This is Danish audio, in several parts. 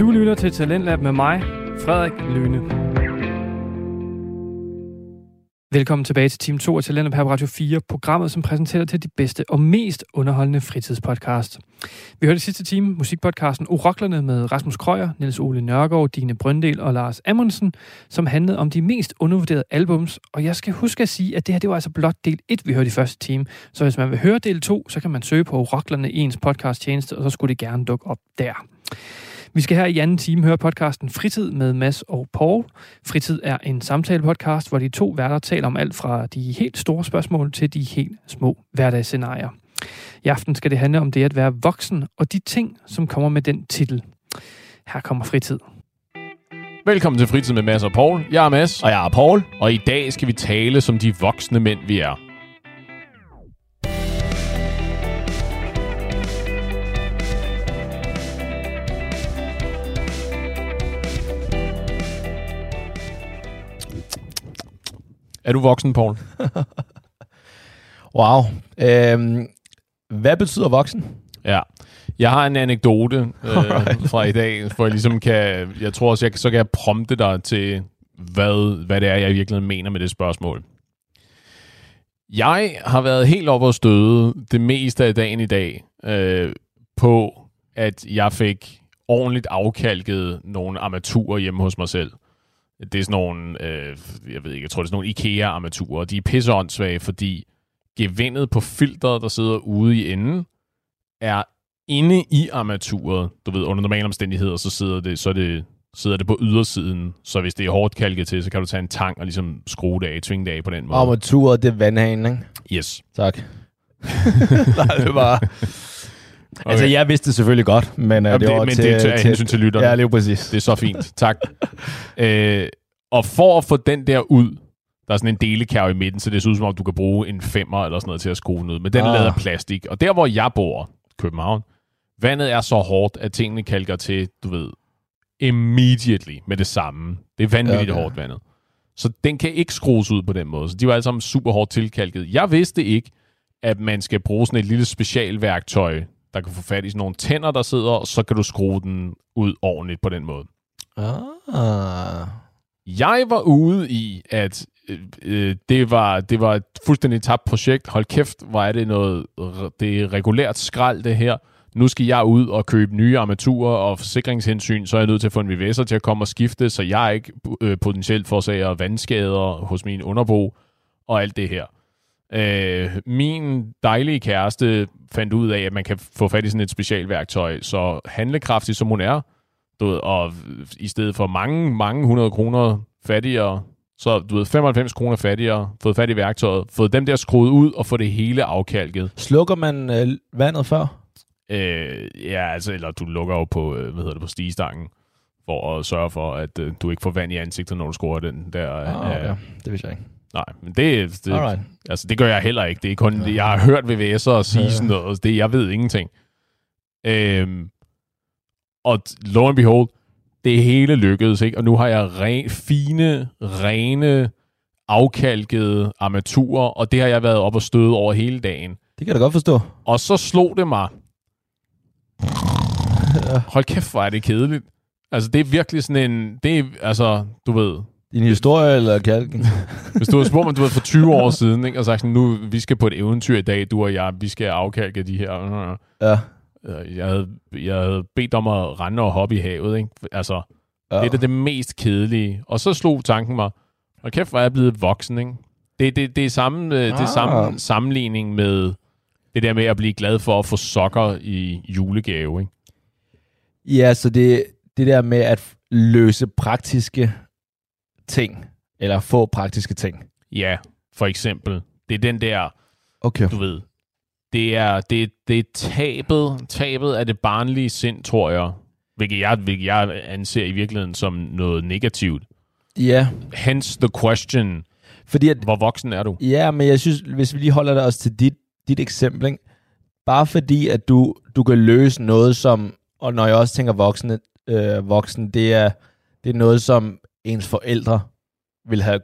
Du lytter til Talentlab med mig, Frederik Lyne. Velkommen tilbage til Team 2 af Talentlab her på Radio 4, programmet, som præsenterer til de bedste og mest underholdende fritidspodcast. Vi hørte i sidste time musikpodcasten Oroklerne med Rasmus Krøyer, Niels Ole Nørgaard, Dine Brøndel og Lars Amundsen, som handlede om de mest undervurderede albums. Og jeg skal huske at sige, at det her det var altså blot del 1, vi hørte i første time. Så hvis man vil høre del 2, så kan man søge på Oroklerne i ens podcast tjeneste, og så skulle det gerne dukke op der. Vi skal her i anden time høre podcasten Fritid med Mads og Paul. Fritid er en samtale-podcast, hvor de to værter taler om alt fra de helt store spørgsmål til de helt små hverdagsscenarier. I aften skal det handle om det at være voksen og de ting, som kommer med den titel. Her kommer Fritid. Velkommen til Fritid med Mads og Paul. Jeg er Mads. Og jeg er Paul. Og i dag skal vi tale som de voksne mænd, vi er. Er du voksen, Paul? wow. Øhm, hvad betyder voksen? Ja. Jeg har en anekdote øh, fra i dag, for jeg ligesom kan, jeg tror også, jeg, så kan jeg prompte dig til, hvad, hvad det er, jeg i virkeligheden mener med det spørgsmål. Jeg har været helt op og støde det meste af dagen i dag øh, på, at jeg fik ordentligt afkalket nogle armaturer hjemme hos mig selv. Det er sådan nogle, øh, jeg ved ikke, jeg tror det er sådan nogle IKEA-armaturer. De er pisseåndssvage, fordi gevindet på filteret, der sidder ude i enden, er inde i armaturet. Du ved, under normale omstændigheder, så sidder det, så det, sidder det på ydersiden. Så hvis det er hårdt kalket til, så kan du tage en tang og ligesom skrue det af, tvinge det af på den måde. Armaturet, det er vandhanen, ikke? Yes. Tak. Nej, det var... Okay. Altså, jeg vidste det selvfølgelig godt, men uh, Jamen, det var men til, det er til, hensyn til lytterne. Ja, lige præcis. Det er så fint. Tak. øh, og for at få den der ud, der er sådan en delekærve i midten, så det ser ud som om, du kan bruge en femmer eller sådan noget til at skrue ud. Men den er Ah. lavet af plastik. Og der, hvor jeg bor, København, vandet er så hårdt, at tingene kalker til, du ved, immediately med det samme. Det er vanvittigt okay. hårdt vandet. Så den kan ikke skrues ud på den måde. Så de var alle sammen super hårdt tilkalket. Jeg vidste ikke, at man skal bruge sådan et lille specialværktøj, der kan få fat i sådan nogle tænder, der sidder, og så kan du skrue den ud ordentligt på den måde. Ah. Jeg var ude i, at øh, øh, det, var, det var et fuldstændig tabt projekt. Hold kæft, hvor er det noget, det er regulært skrald det her. Nu skal jeg ud og købe nye armaturer og forsikringshensyn, så er jeg nødt til at få en VVS'er til at komme og skifte, så jeg ikke øh, potentielt forårsager vandskader hos min underbo og alt det her. Øh, min dejlige kæreste fandt ud af, at man kan få fat i sådan et specialværktøj, så handlekraftig som hun er, du ved, og i stedet for mange, mange hundrede kroner fattigere, så du ved, 95 kroner fattigere, fået fat i værktøjet, fået dem der skruet ud og få det hele afkalket. Slukker man øh, vandet før? Øh, ja, altså, eller du lukker jo på, øh, hvad hedder det, på stigestangen, for at sørge for, at øh, du ikke får vand i ansigtet, når du scorer den der. Ah, okay. Det vidste jeg ikke. Nej, men det, det, Alright. altså, det gør jeg heller ikke. Det er kun, jeg har hørt VVS'er sige Ja. sådan noget, det, jeg ved ingenting. Øhm, og lo and behold, det hele lykkedes, ikke? Og nu har jeg re- fine, rene, afkalkede armaturer, og det har jeg været op og støde over hele dagen. Det kan jeg da godt forstå. Og så slog det mig. Hold kæft, hvor er det kedeligt. Altså, det er virkelig sådan en... Det er, altså, du ved... Din historie eller kalken? Hvis du havde spurgt mig, du ved, for 20 år siden, ikke, og sagt sådan, nu, vi skal på et eventyr i dag, du og jeg, vi skal afkalke de her... ja. Øh, Jeg havde, jeg havde bedt om at rende og hoppe i havet, ikke? Altså, ja. det er det mest kedelige. Og så slog tanken mig, og kæft, hvor er jeg blevet voksen, ikke? Det, det, det er samme, ah. det er Ah. samme sammenligning med det der med at blive glad for at få sokker i julegave, ikke? Ja, så det, det der med at løse praktiske ting, eller få praktiske ting. Ja, for eksempel. Det er den der, Okay. du ved, det er, det, det er tabet, tabet af det barnlige sind, tror jeg. Hvilket jeg, hvilket jeg anser i virkeligheden som noget negativt. Ja, Hence the question, fordi at, hvor voksen er du? ja, men jeg synes, hvis vi lige holder det os til dit, dit eksempel, ikke? bare fordi at du, du kan løse noget som, og når jeg også tænker voksne, øh, voksen, det er, det er noget, som ens forældre vil have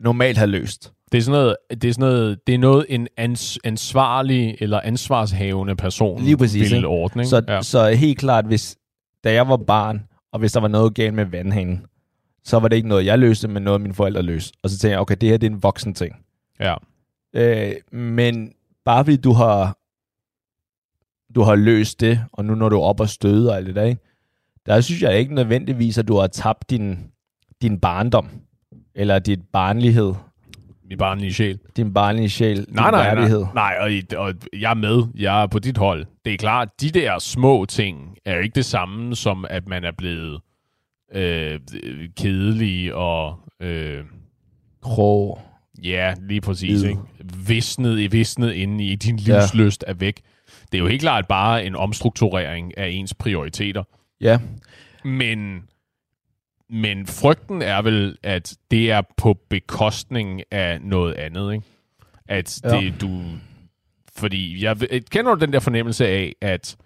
normalt have løst. Det er sådan noget, det er, sådan noget, det er noget en ans, ansvarlig eller ansvarshavende person Lige præcis, vil ikke? ordne. Ikke? Så, ja. så helt klart, hvis da jeg var barn, Og hvis der var noget galt med vandhanen, så var det ikke noget, jeg løste, men noget, mine forældre løste. Og så tænkte jeg, okay, det her det er en voksen ting. Ja. Øh, men bare fordi du har, du har løst det, og nu når du er op og støde og alt det der, ikke? der synes jeg ikke nødvendigvis, at du har tabt din, din barndom, eller dit barnlighed, Min barnlige sjæl. din barnlige sjæl, din Nej, nej, værdighed. nej. Nej, og, i- og jeg er med. Jeg er på dit hold. Det er klart, de der små ting er jo ikke det samme, som at man er blevet øh, kedelig og... Øh, Krog. ja, lige præcis. Ikke? Visnet, visnet inde i din livsløst er væk. Det er jo helt klart bare en omstrukturering af ens prioriteter. Ja, Men, men frygten er vel, at det er på bekostning af noget andet, ikke? At det, Ja. du... Fordi, jeg, ved- kender du den der fornemmelse af, at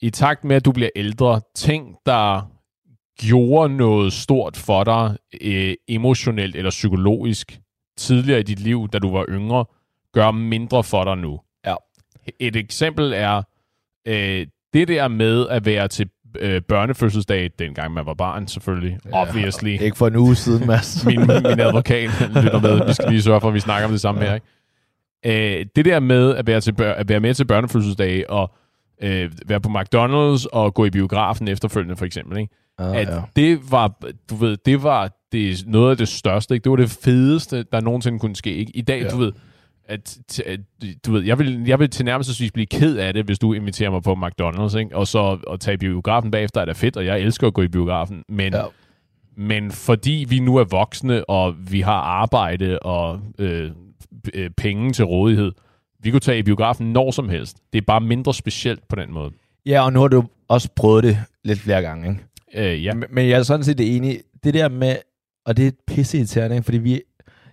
i takt med, at du bliver ældre, ting, der gjorde noget stort for dig, øh, emotionelt eller psykologisk, tidligere i dit liv, da du var yngre, gør mindre for dig nu. Ja. Et eksempel er øh, det der med at være til øh, børnefødselsdag, dengang man var barn selvfølgelig, ja, obviously. ikke for en uge siden, Mads. Min, min advokat lytter med. Vi skal lige sørge for, at vi snakker om det samme her. Ikke? Øh, det der med at være, til bør- at være med til børnefødselsdag og øh, være på McDonald's og gå i biografen efterfølgende for eksempel, ikke? Ah, at det var, du ved, det var det, noget af det største, ikke? Det var det fedeste, der nogensinde kunne ske, ikke? I dag, Ja. ja. du ved, at, at, du ved, jeg vil, jeg vil tilnærmelsesvis blive ked af det, hvis du inviterer mig på McDonald's, ikke? Og så at tage biografen bagefter er da fedt, og jeg elsker at gå i biografen, men, Ja. men fordi vi nu er voksne, og vi har arbejde og øh, øh, penge til rådighed, vi kunne tage i biografen når som helst. Det er bare mindre specielt på den måde. Ja, og nu har du også prøvet det lidt flere gange, ikke? Øh, ja. Men, men jeg er sådan set enig. Det der med, og det er pisse irriterende, ikke? fordi vi,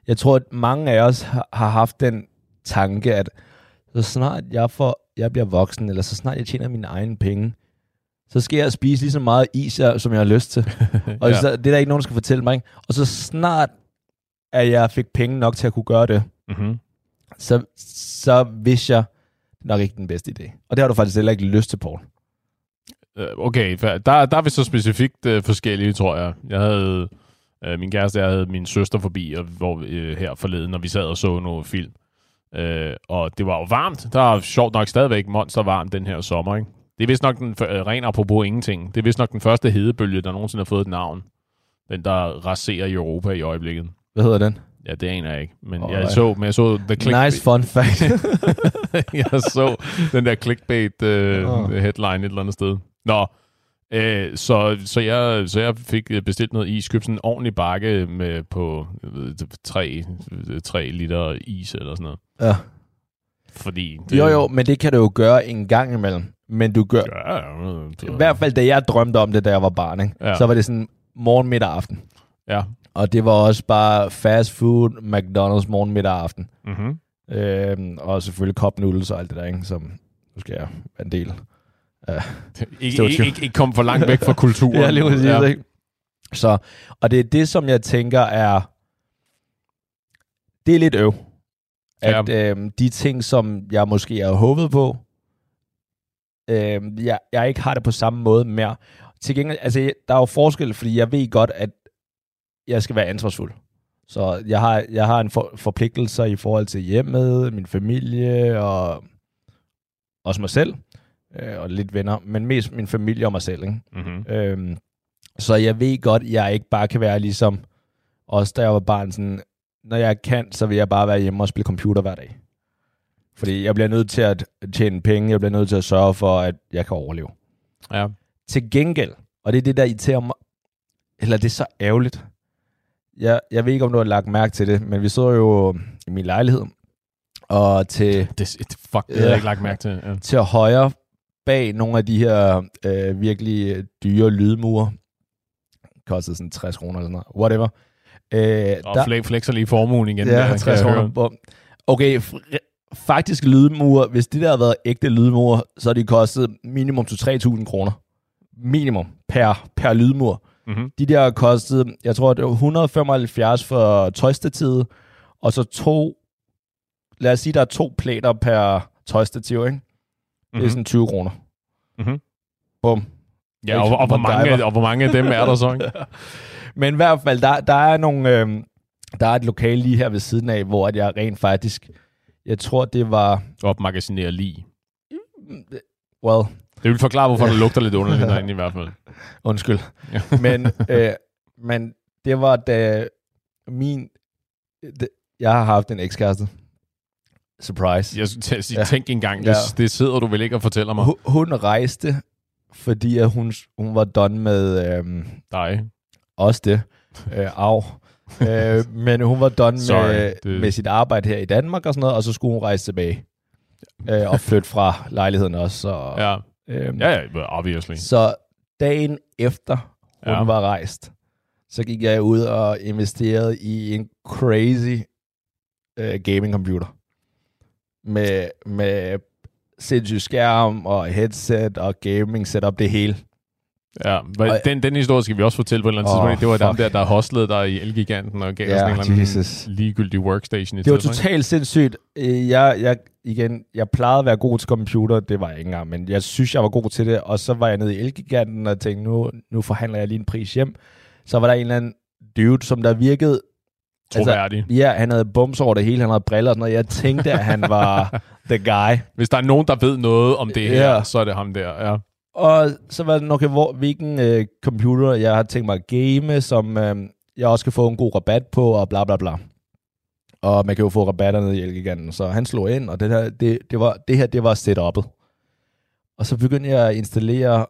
jeg tror, at mange af os har, har haft den tanke, at så snart jeg, får, jeg bliver voksen, eller så snart jeg tjener mine egne penge, så skal jeg spise lige så meget is, som jeg har lyst til. og Ja. så, det er der ikke nogen, der skal fortælle mig. Ikke? Og så snart, at jeg fik penge nok til at kunne gøre det, Mm-hmm. så, så vidste jeg, det nok ikke den bedste idé. Og det har du faktisk heller ikke lyst til, Paul. Øh, Okay, der, der er vi så specifikt øh, forskellige, tror jeg. Jeg havde, øh, min kæreste jeg havde min søster forbi, og, hvor, øh, her forleden, når vi sad og så nogle film. Øh, og det var jo varmt. Der er sjovt nok stadigvæk monster varmt den her sommer, ikke? Det er vist nok den, øh, ren apropos ingenting. Det er vist nok den første hedebølge, der nogensinde har fået et navn. Den, der raserer Europa i øjeblikket. Hvad hedder den? Ja, det aner jeg ikke. Men Åh, jeg så, men jeg så The Click... Nice fun fact. jeg så den der clickbait øh, Åh. headline et eller andet sted. Nå, øh, så, så, jeg, så jeg fik øh, bestilt noget is, købte sådan en ordentlig bakke med på jeg ved, tre, tre liter is eller sådan noget. ja. Fordi... Det, Jo, jo, men det kan du jo gøre en gang imellem. Men du gør... Ja, ja, I hvert fald, da jeg drømte om det, da jeg var barn, ikke? Ja. så var det sådan morgen, middag, aften. Ja. Og det var også bare fast food, McDonald's morgen, middag, aften. Mm-hmm. Øhm, og selvfølgelig cup noodles og alt det der, ikke? som nu skal jeg være en del. Ikke, Stereotyp. ikke, ikke, ikke komme for langt væk fra kulturen. Ja, lige præcis, ja. ikke? Så, og det er det, som jeg tænker er, det er lidt øv. At øhm, de ting, som jeg måske har håbet på, øhm, jeg, jeg ikke har det på samme måde mere. Til gengæld, altså, der er jo forskel, fordi jeg ved godt, at jeg skal være ansvarsfuld. Så jeg har, jeg har en for, forpligtelse i forhold til hjemmet, min familie og også mig selv øh, og lidt venner, men mest min familie og mig selv. Ikke? Mm-hmm. Øhm, så jeg ved godt, at jeg ikke bare kan være ligesom også da jeg var barn, sådan, når jeg kan, så vil jeg bare være hjemme og spille computer hver dag. Fordi jeg bliver nødt til at tjene penge, jeg bliver nødt til at sørge for, at jeg kan overleve. Ja. Til gengæld, og det er det, der irriterer mig, eller det er så ærgerligt. Jeg, jeg ved ikke, om du har lagt mærke til det, men vi så jo i min lejlighed, og til, Det, det, fuck, det Ja. jeg ikke lagt mærke til. Ja. til højre bag nogle af de her øh, virkelig dyre lydmure, kostede sådan 60 kroner eller sådan noget, whatever. Øh, Og der, flexer lige formuen igen. Ja, der, kan 60 jeg høre. kroner. Okay, faktisk lydmure, hvis det der havde været ægte lydmure, så har de kostet minimum til 3.000 kroner. Minimum per, per lydmur. Mm-hmm. De der kostede, jeg tror, det var 175 for tøjstativet, og så to, lad os sige, der er to plater per tøjstativ, ikke? Det er sådan 20 kroner. Mhm. Bum. Ja, og, og, hvor mange, og hvor mange af dem er der så? Ikke? Men i hvert fald, der, der er nogle... Øh, der er et lokale lige her ved siden af, hvor at jeg rent faktisk... Jeg tror, det var... Opmagasinere lige. Well, Det vil forklare, hvorfor det lugter lidt underligt derinde i hvert fald. undskyld. men, øh, men det var da min... Det, jeg har haft en ekskæreste. Surprise. Jeg skulle sige, Ja. tænk engang, det, Ja. det sidder du vel ikke og fortæller mig. Hun, hun rejste, fordi at hun, hun var done med øhm, Dig. også det. Øh, af. øh, men hun var done Sorry, med, det- med sit arbejde her i Danmark og sådan noget, og så skulle hun rejse tilbage. Øh, og flytte fra lejligheden også. Og, Ja, øhm, ja, ja obviously. Så dagen efter hun ja. var rejst, så gik jeg ud og investerede i en crazy øh, gaming computer. Med, med sindssyg skærm og headset og gaming setup, det hele. Ja, men Og- den, den historie skal vi også fortælle på et eller andet Åh, tidspunkt. Det var dem fuck. der, der hostlede dig i Elgiganten og gav Ja, os en eller anden ligegyldig workstation i Det var totalt sindssygt. Øh, Jeg, jeg, igen, jeg plejede at være god til computer, det var jeg ikke engang, men jeg synes, jeg var god til det, og så var jeg nede i Elgiganten og tænkte, nu, nu forhandler jeg lige en pris hjem. Så var der en eller anden dude, som der virkede Troværdig. Ja, han havde bums over det hele, han havde briller og sådan noget. Jeg tænkte, at han var the guy. Hvis der er nogen, der ved noget om det her, Ja. så er det ham der. Ja. Og så var det nok, hvor, hvilken øh, computer jeg har tænkt mig at game, som øh, jeg også kan få en god rabat på, og bla bla bla. Og man kan jo få rabatter nede i Elgiganten. Så han slog ind, og det her, det, det, var, det her, det var setup'et. Og så begyndte jeg at installere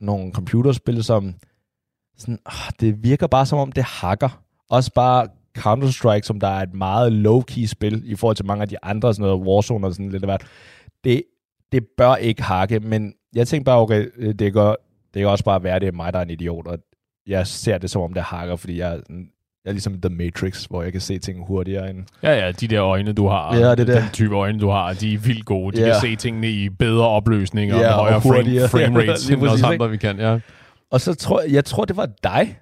nogle computerspil, som sådan, ah, det virker bare som om, det hakker. Også bare Counter-Strike, som der er et meget low-key spil, i forhold til mange af de andre, sådan noget Warzone og sådan lidt af hvert. Det, det bør ikke hakke, men jeg tænkte bare, okay, øh, det kan, det kan også bare være, det er mig, der er en idiot, og jeg ser det som om, det hakker, fordi jeg, jeg er ligesom The Matrix, hvor jeg kan se ting hurtigere end... ja, ja, de der øjne, du har. Ja, det er Den type øjne, du har, de er vildt gode. De Ja. kan se tingene i bedre opløsning og Ja, og højere frame, hurtigere. frame Ja, rates, lige end os andre, vi kan. Ja. Og så tror jeg, jeg tror, det var dig.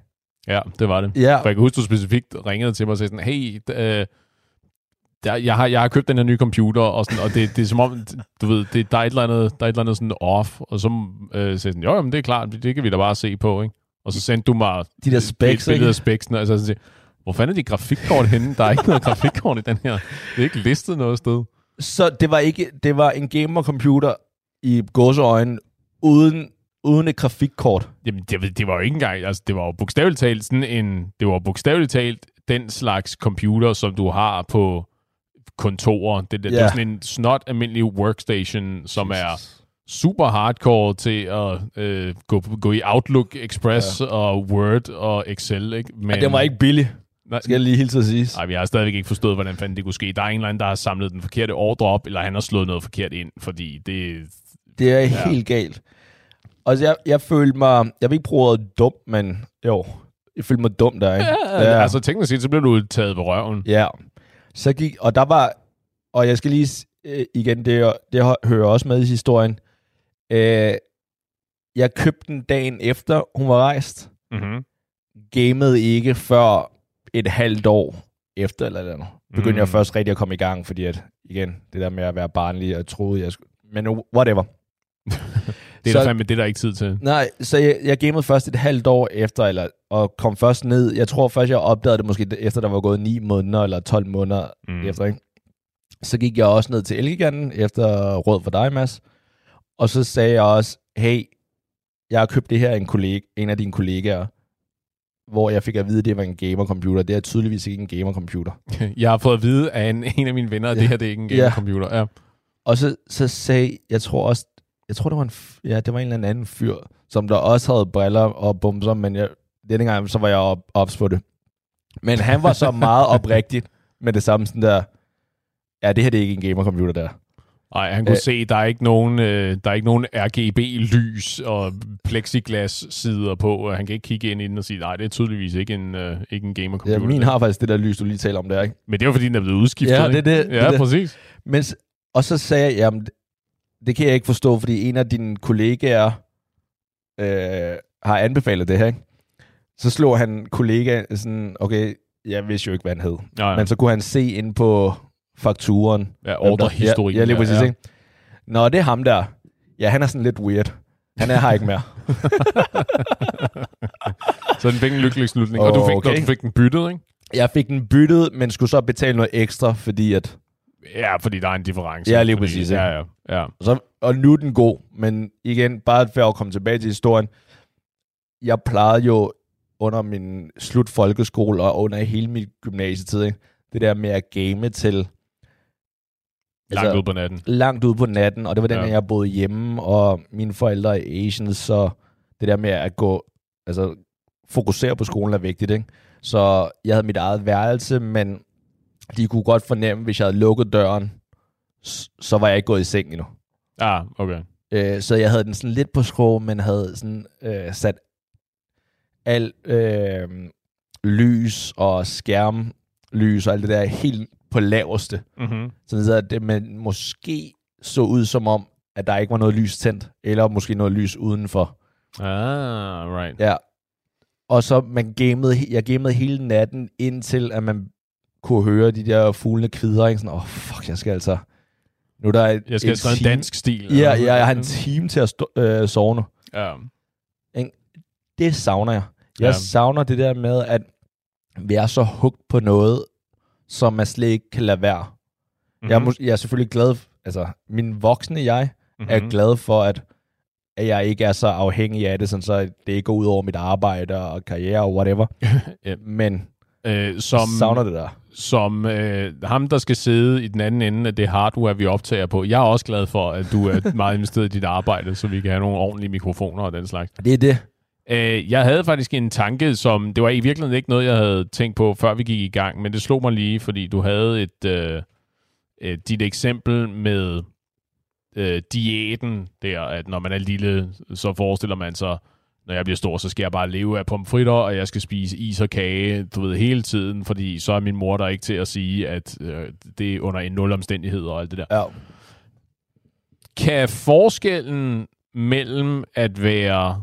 Ja, det var det. Ja, For jeg kan huske, du specifikt ringede til mig og sagde sådan, hey, øh, der, jeg, har, jeg har købt den her nye computer, og, sådan, og det, det er som om, du ved, det, der, er et eller andet, der er et eller andet sådan off, og så øh, sagde jeg sådan, jo, jamen, det er klart, det kan vi da bare se på, ikke? Og så sendte du mig de der et specs, billede ikke? af specsene, og så sådan, hvor fanden er de grafikkort henne? Der er ikke noget grafikkort i den her. Det er ikke listet noget sted. Så det var ikke, det var en gamer-computer i gåseøjne, uden, uden et grafikkort. Jamen, det, det var jo ikke engang, altså, det var jo bogstaveligt talt sådan en, det var bogstaveligt talt den slags computer, som du har på kontorer. Det, det, det Ja. er sådan en snot almindelig workstation, som er super hardcore til at øh, gå, gå i Outlook Express ja. og Word og Excel. Ikke? Men, Men, den var ikke billig, Nej, skal jeg lige hilse at sige. Nej, vi har stadigvæk ikke forstået, hvordan fanden det kunne ske. Der er en eller anden, der har samlet den forkerte ordre op, eller han har slået noget forkert ind, fordi det... Det er Ja. ja. helt galt. Og jeg, jeg følte mig, jeg vil ikke bruge ordet dum, men jo, jeg følte mig dum der, ikke? Ja. Altså teknisk set, så blev du taget ved røven. Ja. Så gik, og der var, og jeg skal lige, øh, igen, det, det hø- hører også med i historien. Øh, jeg købte den dagen efter, hun var rejst. Mm-hmm. Gamede ikke før et halvt år efter, eller eller andet. Begyndte Mm. jeg først rigtig at komme i gang, fordi at, igen, det der med at være barnlig, jeg troede, jeg skulle, men whatever. Det er Så- der fandme, det er der ikke tid til. Nej, så jeg, jeg gamede først et halvt år efter, eller, og kom først ned. Jeg tror først, jeg opdagede det måske efter, der var gået 9 måneder eller 12 måneder Mm. efter, ikke? Så gik jeg også ned til Elgiganten efter råd for dig, Mads. Og så sagde jeg også, hey, jeg har købt det her af en, kollega, en af dine kollegaer, hvor jeg fik at vide, at det var en gamer-computer. Det er tydeligvis ikke en gamer-computer. Jeg har fået at vide af en, en af mine venner, at Ja. det her det er ikke en Ja. gaming-computer. Ja. Og så, så sagde, jeg tror også, jeg tror, det var en, ja, det var en eller anden fyr, som der også havde briller og bumser, men jeg, denne gang, så var jeg op, ops på det. Men han var så meget oprigtig med det samme sådan der, ja, det her det er ikke en gamer-computer der. Nej, han kunne Øh. se, der er ikke nogen, øh, der er ikke nogen RGB-lys og plexiglas-sider på, og han kan ikke kigge ind i den og sige, nej, det er tydeligvis ikke en, øh, ikke en Ja, gamer-computer. min har faktisk det der lys, du lige taler om der, ikke? Men det var fordi, den er blevet udskiftet. Ja, det er ikke? det, det Ja, er det. præcis. Men, og så sagde jeg, jamen, det- kan jeg ikke forstå, fordi en af dine kollegaer øh, har anbefalet det her, ikke? Så slog han kollega sådan, okay, jeg vidste jo ikke, hvad han hed. Ja, ja. Men så kunne han se ind på fakturen. ja ordrehistorien. Ja, ja, lige præcis, ja. ikke? Nå, det er ham der. Ja, han er sådan lidt weird. Han er her ikke mere. så den fik en lykkelig slutning. Og du fik, Okay. du fik den byttet, ikke? Jeg fik den byttet, men skulle så betale noget ekstra, fordi at... Ja, fordi der er en difference. Ja, lige fordi, præcis, Ja, ja, ja. Og, så, og nu er den god, men igen, bare for at komme tilbage til historien. Jeg plejede jo under min slut folkeskole og under hele min gymnasietid, ikke? det der med at game til Langt ud på natten. langt ud på natten, og det var den, ja. jeg boede hjemme, og mine forældre er Asians, så det der med at gå, altså fokusere på skolen er vigtigt, ikke? Så jeg havde mit eget værelse, men de kunne godt fornemme, hvis jeg havde lukket døren, så var jeg ikke gået i seng endnu. Ah, okay. Øh, så jeg havde den sådan lidt på skrå, men havde sådan øh, sat alt øh, lys og skærmlys og alt det der helt på laveste. Mm-hmm. Så det man måske så ud som om, at der ikke var noget lys tændt, eller måske noget lys udenfor. Ah, right. Ja. Og så man gamede, jeg gamede hele natten, indtil at man kunne høre de der fuglene kvidre. Ikke? Sådan, åh, oh, fuck, jeg skal altså... Nu er der et, Jeg skal skrevet en dansk stil. Ja, ja, jeg har en time til at stå, øh, sove nu. Ja. Det savner jeg. Jeg Ja. savner det der med, at være så hugt på noget, som man slet ikke kan lade være. Mm-hmm. Jeg, er, mås- jeg er selvfølgelig glad, altså min voksne jeg Mhm. er glad for, at, at jeg ikke er så afhængig af det, sådan så det ikke går ud over mit arbejde og karriere og whatever. Ja. Men Øh, som, savner det der. som øh, ham, der skal sidde i den anden ende af det hardware, vi optager på. Jeg er også glad for, at du er meget investeret i dit arbejde, så vi kan have nogle ordentlige mikrofoner og den slags. Det er det. Øh, jeg havde faktisk en tanke, som det var i virkeligheden ikke noget, jeg havde tænkt på, før vi gik i gang, men det slog mig lige, fordi du havde et, øh, et dit eksempel med øh, diæten der, at når man er lille, så forestiller man sig, når jeg bliver stor, så skal jeg bare leve af pomfritter, og jeg skal spise is og kage, du ved, hele tiden, fordi så er min mor der ikke til at sige, at øh, det er under en nul omstændighed og alt det der. Ja. Kan forskellen mellem at være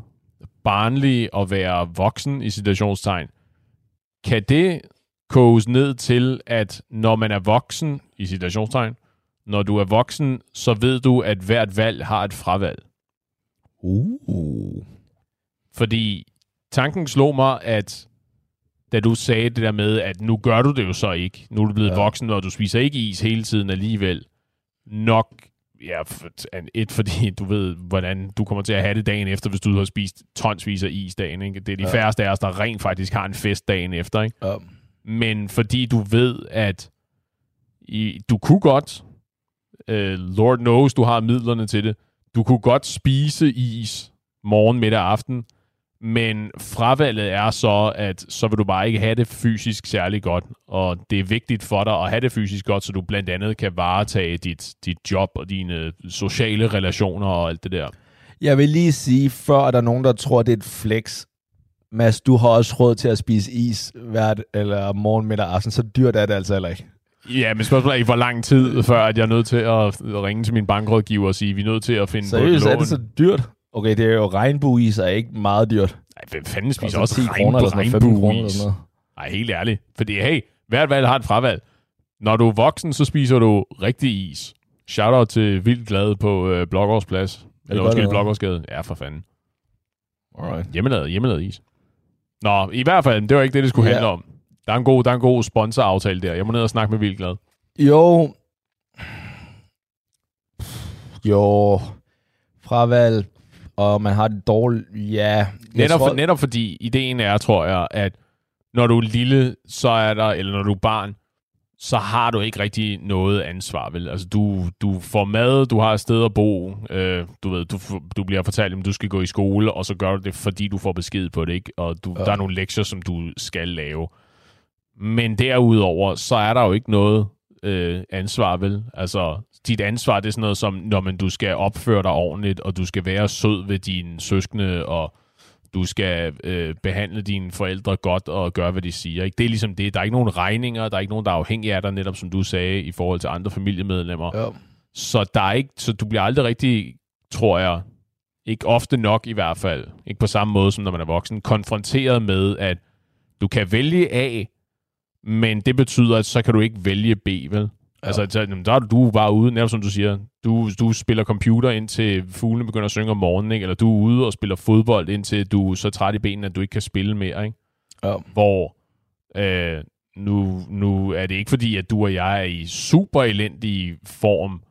barnlig og være voksen i situationstegn, kan det koges ned til, at når man er voksen i situationstegn, når du er voksen, så ved du, at hvert valg har et fravalg. Uh. Fordi tanken slog mig, at da du sagde det der med, at nu gør du det jo så ikke. Nu er du blevet ja. Voksen, og du spiser ikke is hele tiden alligevel. Nok, ja, et fordi du ved, hvordan du kommer til at have det dagen efter, hvis du har spist tonsvis af is dagen. Ikke? Det er de ja. Færreste af os, der rent faktisk har en fest dagen efter. Ikke? Ja. Men fordi du ved, at i, du kunne godt, øh, Lord knows, du har midlerne til det, du kunne godt spise is morgen, middag og aften, men fravalget er så, at så vil du bare ikke have det fysisk særlig godt, og det er vigtigt for dig at have det fysisk godt, så du blandt andet kan varetage dit, dit job og dine sociale relationer og alt det der. Jeg vil lige sige, før er der nogen, der tror, det er et flex. Mads, du har også råd til at spise is hvert, eller morgen, middag og aften, så dyrt er det altså heller ikke. Ja, men spørgsmålet er, i hvor lang tid, før at jeg er nødt til at ringe til min bankrådgiver og sige, vi er nødt til at finde på Seriøst, et er lån. det så dyrt? Okay, det er jo regnbueis, er ikke meget dyrt. Ej, hvem fanden spiser Koster også 10 kroner eller sådan noget, 15 kroner eller sådan noget. Nej, helt ærligt. Fordi, hey, hvert valg har et fravalg. Når du er voksen, så spiser du rigtig is. Shoutout til Vildt Glad på øh, Blågårdsplads. Eller undskyld? Blågårdsgade. Ja, for fanden. Alright. Hjemmelavet, hjemmelavet is. Nå, i hvert fald, det var ikke det, det skulle Ja. handle om. Der er en god, der er en god sponsoraftale der. Jeg må ned og snakke med Vildt Glad. Jo. Jo. Fravalg, og man har det dårligt. Ja. Netop, tror, for, netop fordi ideen er, tror jeg, at når du er lille, så er der, eller når du er barn, så har du ikke rigtig noget ansvar, vel? Altså, du, du får mad, du har et sted at bo, øh, du ved, du, du bliver fortalt, at du skal gå i skole, og så gør du det, fordi du får besked på det, ikke? Og du. Ja. der er nogle lektier, som du skal lave. Men derudover, så er der jo ikke noget øh, ansvar, vel? Altså, dit ansvar, det er sådan noget som, når man, du skal opføre dig ordentligt, og du skal være sød ved dine søskende, og du skal øh, behandle dine forældre godt og gøre, hvad de siger. Ikke? Det er ligesom det. Der er ikke nogen regninger, der er ikke nogen, der er afhængige af dig, netop som du sagde, i forhold til andre familiemedlemmer. Ja. Så der er ikke, så du bliver aldrig rigtig, tror jeg, ikke ofte nok i hvert fald, ikke på samme måde som når man er voksen, konfronteret med, at du kan vælge A, men det betyder, at så kan du ikke vælge B, vel? Ja. Altså, så, jamen, der er du bare ude, netop som du siger. Du, du spiller computer indtil fuglene begynder at synge om morgenen, ikke? eller du er ude og spiller fodbold indtil du er så træt i benene, at du ikke kan spille mere. Ikke? Ja. Hvor øh, nu, nu er det ikke fordi, at du og jeg er i super elendig form,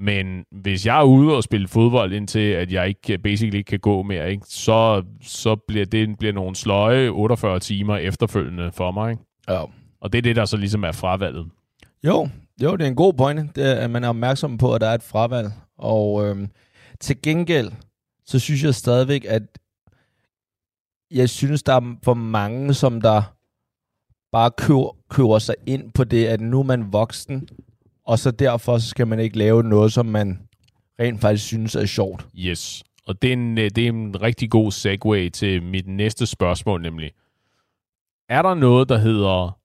men hvis jeg er ude og spille fodbold indtil, at jeg ikke basically ikke kan gå mere, ikke, så, så bliver det bliver nogle sløje 48 timer efterfølgende for mig. Ikke? Ja. Og det er det, der så ligesom er fravalget. Jo, jo, det er en god pointe, det er, at man er opmærksom på, at der er et fravalg. Og øhm, til gengæld, så synes jeg stadigvæk, at jeg synes, der er for mange, som der bare køber, køber sig ind på det, at nu er man voksen, og så derfor så skal man ikke lave noget, som man rent faktisk synes er sjovt. Yes. Og det er en, øh, det er en rigtig god segue til mit næste spørgsmål, nemlig. Er der noget, der hedder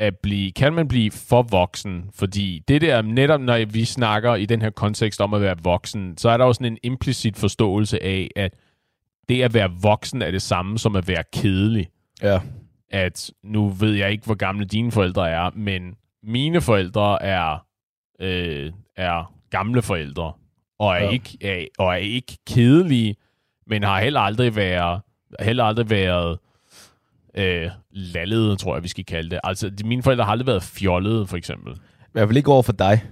at blive, kan man blive for voksen? Fordi det der, netop når vi snakker i den her kontekst om at være voksen, så er der også sådan en implicit forståelse af, at det at være voksen er det samme som at være kedelig. Ja. At nu ved jeg ikke, hvor gamle dine forældre er, men mine forældre er, øh, er gamle forældre, og er, Ja. ikke, er, og er ikke kedelige, men har heller aldrig været, heller aldrig været øh, lallede, tror jeg, vi skal kalde det. Altså, de, mine forældre har aldrig været fjollede, for eksempel. I hvert fald ikke over for dig.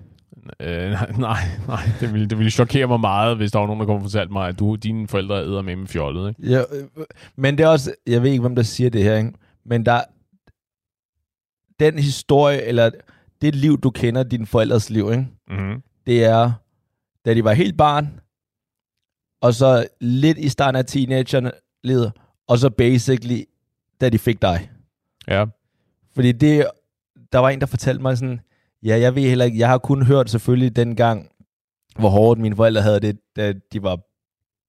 Øh, nej, nej, det ville, det ville chokere mig meget, hvis der var nogen, der kom og fortalte mig, at du, dine forældre æder med med fjollet. Ikke? Ja, øh, men det er også, jeg ved ikke, hvem der siger det her, ikke? men der, den historie, eller det liv, du kender, din forældres liv, ikke? Mm-hmm. det er, da de var helt barn, og så lidt i starten af teenagerne og så basically, da de fik dig. Ja. Fordi det, der var en, der fortalte mig sådan, ja, jeg ved heller ikke, jeg har kun hørt selvfølgelig dengang, hvor hårdt mine forældre havde det, da de var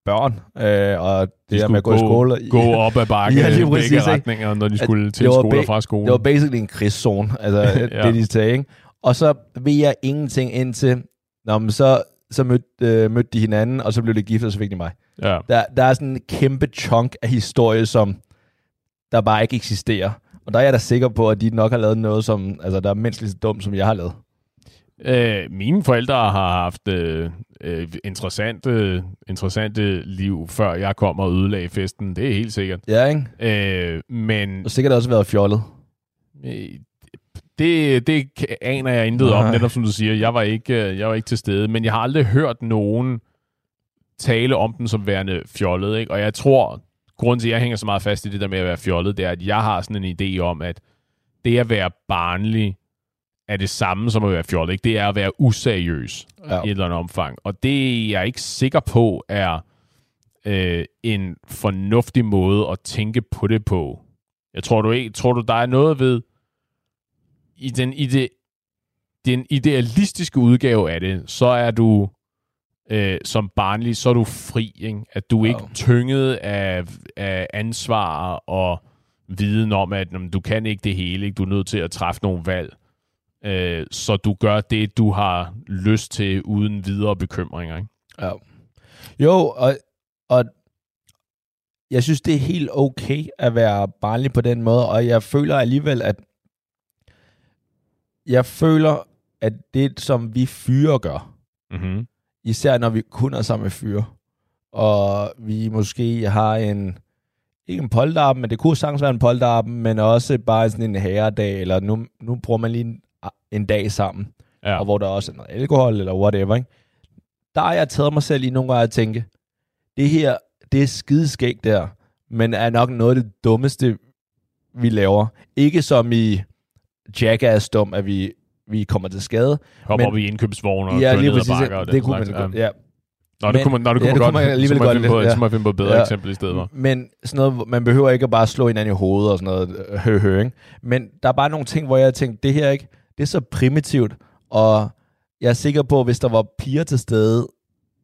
børn, øh, og det De der med at gå, i skole. Gå op ad bakken Ja, lige begge præcis, ikke? retninger, når de At skulle til det skole og fra skole. Det var basically en krigszone, altså ja. det de sagde, ikke? Og så ved jeg ingenting indtil, Nå, men så, så mødte, øh, mødte de hinanden, og så blev de gift, og så fik de mig. ja. Der, der er sådan en kæmpe chunk af historie, som der bare ikke eksisterer. Og der er jeg da sikker på, at de nok har lavet noget, som, altså, der er mindst lige så dumt, som jeg har lavet. Øh, mine forældre har haft øh, øh, interessante, interessante liv, før jeg kom og ødelagde festen. Det er helt sikkert. Ja, ikke? Øh, men Og sikkert også været fjollet. Øh, Det, det aner jeg intet om, Nej. netop som du siger. Jeg var, ikke, øh, jeg var ikke til stede, men jeg har aldrig hørt nogen tale om den som værende fjollet. Ikke? Og jeg tror, grunden til, at jeg hænger så meget fast i det der med at være fjollet, det er, at jeg har sådan en idé om, at det at være barnlig er det samme som at være fjollet. Ikke? Det er at være useriøs Ja. i et eller andet omfang. Og det er jeg ikke sikker på er øh, en fornuftig måde at tænke på det på. Jeg tror du ikke, tror du der er noget ved i den, i det, den idealistiske udgave af det, så er du øh, som barnlig, så er du fri, ikke? At du er ikke tynget af, af ansvar og viden om, at jamen, du kan ikke det hele, ikke? du er nødt til at træffe nogle valg. Øh, så du gør det, du har lyst til, uden videre bekymringer. Ikke? Ja. Jo, og, og jeg synes, det er helt okay at være barnlig på den måde, og jeg føler alligevel, at jeg føler, at det, som vi fyre gør, Mm-hmm. Især når vi kun er sammen med fyre, og vi måske har en, ikke en polterappen, men det kunne sagtens være en polterappen, men også bare sådan en herredag, eller nu, nu bruger man lige en, en dag sammen, Ja. og hvor der også er noget alkohol, eller whatever, ikke? der har jeg taget mig selv i nogle gange at tænke, det her, det er skideskægt der, men er nok noget af det dummeste, vi laver. Ikke som i jackass dum, at vi, vi kommer til skade. Hopper Men- op i indkøbsvogn og ja, kører lige ned præcis. bakker og Det, det kunne man godt. Ja. Ja. Nå, det Men- kunne man, nå, det ja, kunne det man kunne man godt. alligevel så, godt på, lidt, så må jeg finde på et bedre Ja. eksempel i stedet for. Men sådan noget, man behøver ikke at bare slå hinanden i hovedet og sådan noget, øh, hø, hø, ikke? Men der er bare nogle ting, hvor jeg tænkte, det her ikke, det er så primitivt, og jeg er sikker på, at hvis der var piger til stede,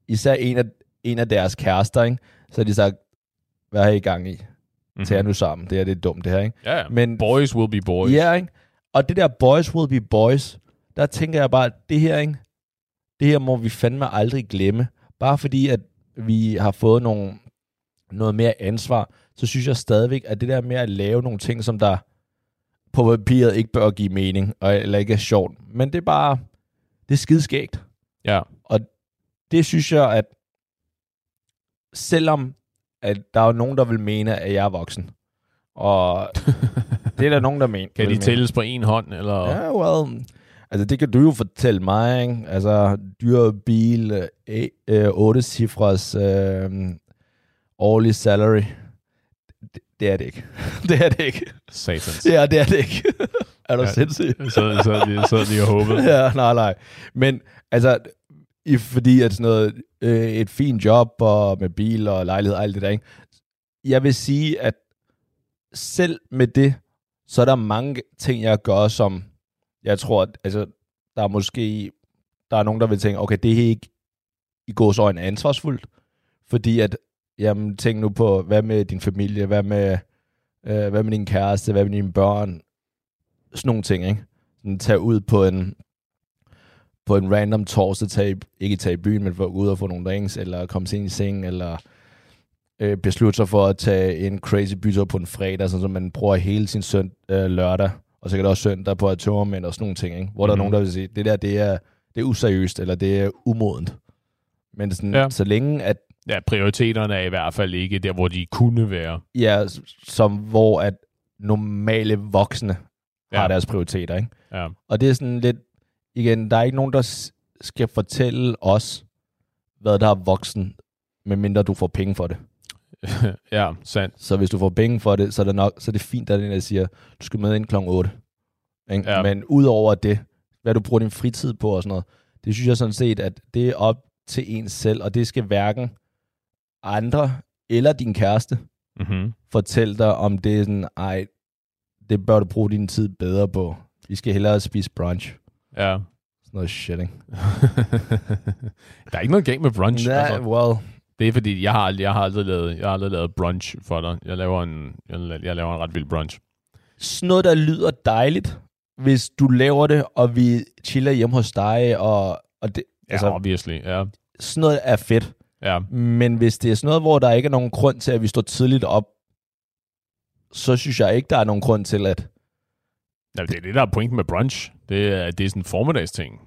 især en af, en af deres kærester, ikke? så har de sagt, hvad er I gang i? Mhm. Tag jer nu sammen, det her det er dumt, det her, ikke? Ja, ja. Men- boys will be boys. Ja, ikke? Og det der boys will be boys, der tænker jeg bare, det her, ikke? Det her må vi fandme aldrig glemme. Bare fordi, at vi har fået nogle, noget mere ansvar, så synes jeg stadigvæk, at det der med at lave nogle ting, som der på papiret ikke bør give mening, og, eller ikke er sjovt. Men det er bare, det er skidskægt. Ja. Det synes jeg, at selvom at der er nogen, der vil mene, at jeg er voksen, og det er der nogen, der mener. Kan de årlige på en hånd? Eller? Ja, well, altså det kan du jo fortælle mig, ikke? Altså, dyr bil, øh, øh, 8 cifres øh, årlig salary. Det, det er det ikke. det er det ikke. Satans. Ja, det er det ikke. er du Ja. sindssyg? Så, så, så, så lige og håbet. ja, nej, nej. Men altså, i, fordi at sådan noget, øh, et fint job og med bil og lejlighed og alt det der, ikke? Jeg vil sige, at selv med det, så er der mange ting, jeg gør, som jeg tror, at, altså, der er måske, der er nogen, der vil tænke, okay, det er ikke i gås øjne ansvarsfuldt, fordi at, jamen, tænk nu på, hvad med din familie, hvad med, øh, hvad med din kæreste, hvad med dine børn, sådan nogle ting, ikke? Sådan, tage ud på en, på en random torsdag, tage, ikke tage i byen, men for gå ud og få nogle drinks, eller komme sent i seng, eller øh, beslutte sig for at tage en crazy bytur på en fredag, sådan så man bruger hele sin søn, øh, lørdag, og så kan det også søndag på at tørmænd og sådan nogle ting, ikke? hvor mm-hmm. der er Mhm. nogen, der vil sige, det der, det er, det er useriøst, eller det er umodent. Men sådan, Ja. så længe, at Ja, prioriteterne er i hvert fald ikke der, hvor de kunne være. ja, som hvor at normale voksne ja. Har deres prioriteter, ikke? Ja. Og det er sådan lidt, igen, der er ikke nogen, der skal fortælle os, hvad der er voksen, medmindre du får penge for det. ja, sandt. Så hvis du får penge for det, så er det, nok, så er det fint, at den der siger, du skal med ind kl. 8. Ikke? Ja. Men udover det, hvad du bruger din fritid på og sådan noget, det synes jeg sådan set, at det er op til en selv, og det skal hverken andre eller din kæreste Mm-hmm. fortælle dig, om det er sådan, ej, det bør du bruge din tid bedre på. Vi skal hellere spise brunch. Ja. Sådan noget shit, ikke? der er ikke noget galt med brunch. Nej, Altså, well, det er fordi, jeg har, jeg, har aldrig lavet, jeg har aldrig lavet brunch for dig. Jeg laver en, jeg, la- jeg laver en ret vild brunch. sådan noget, der lyder dejligt, hvis du laver det, og vi chiller hjemme hos dig, og, og det, Ja, altså, obviously. Ja. sådan noget er fedt. ja. Men hvis det er sådan noget, hvor der ikke er nogen grund til, at vi står tidligt op, så synes jeg ikke, der er nogen grund til, at... Ja, det er det, der er pointen med brunch. Det er, det er sådan en formiddagsting.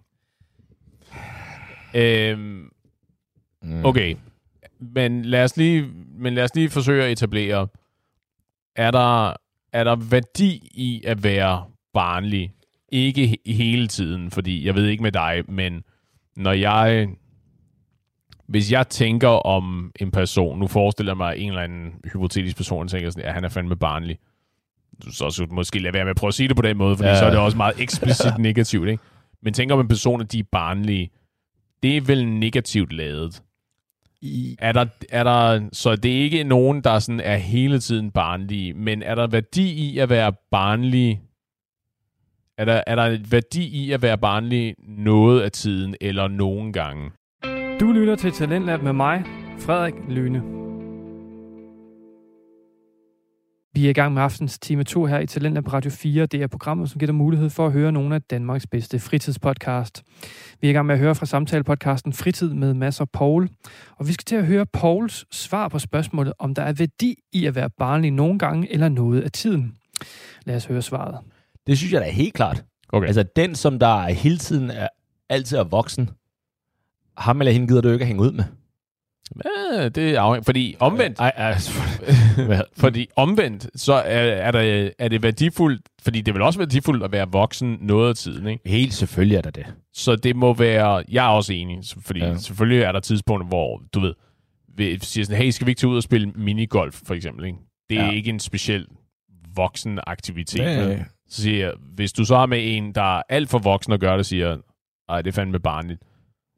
Øhm, Mm. okay. Men lad, os lige, men lad os lige forsøge at etablere, er der, er der værdi i at være barnlig? Ikke he- hele tiden, fordi jeg ved ikke med dig, men når jeg... Hvis jeg tænker om en person, nu forestiller jeg mig en eller anden hypotetisk person, tænker sådan, ja, han er fandme barnlig. Så skulle måske lade være med at prøve at sige det på den måde, fordi ja. Ja. så er det også meget eksplicit negativt, ikke? Men tænker om en person, at de er barnlige, det er vel negativt lavet. I, Er der, er der, så det er ikke nogen, der sådan er hele tiden barnlige, men er der værdi i at være barnlig? Er der, er der værdi i at være barnlig noget af tiden, eller nogen gange? Du lytter til Talentlab med mig, Frederik Lyne. Vi er i gang med aftens time 2 her i Talentlab på Radio 4. Det er programmet, som giver dig mulighed for at høre nogle af Danmarks bedste fritidspodcast. Vi er i gang med at høre fra samtalepodcasten Fritid med Mads og Paul. Og vi skal til at høre Pauls svar på spørgsmålet, om der er værdi i at være barnlig nogle gange eller noget af tiden. Lad os høre svaret. det synes jeg da er helt klart. Okay. Altså, den, som der er hele tiden er, altid er voksen, ham eller hende gider du ikke at hænge ud med. Ja, det er afhængigt. Fordi omvendt, Ej, ej, fordi omvendt, så er, er, der, er det værdifuldt, fordi det vil også være værdifuldt at være voksen noget af tiden, ikke? Helt selvfølgelig er der det. Så det må være, jeg er også enig, fordi ja. Ja. selvfølgelig er der tidspunkter, hvor, du ved, siger sådan, hey, skal vi ikke tage ud og spille minigolf, for eksempel, ikke? Det er Ja. ikke en speciel voksen aktivitet. Ja, vel? ja. Så siger jeg, hvis du så har med en, der er alt for voksen og gør det, siger, ej, det er fandme barnligt.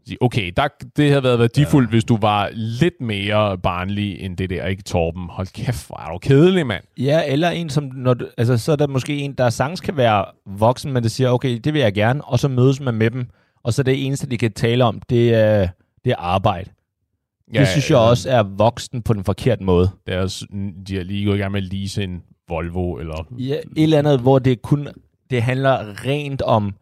Så siger, okay, der, det havde været værdifuldt, ja. hvis du var lidt mere barnlig end det der, ikke Torben? Hold kæft, hvor er du kedelig, mand. Ja, eller en, som, når du, altså, så er der måske en, der sagtens kan være voksen, men det siger, okay, det vil jeg gerne, og så mødes man med dem, og så det eneste, de kan tale om, det er, det er arbejde. Ja, det synes jeg også er voksen på den forkerte måde. Deres, de har lige gået i gang med at lease en Volvo, eller... Ja, et eller andet, hvor det kun det handler rent om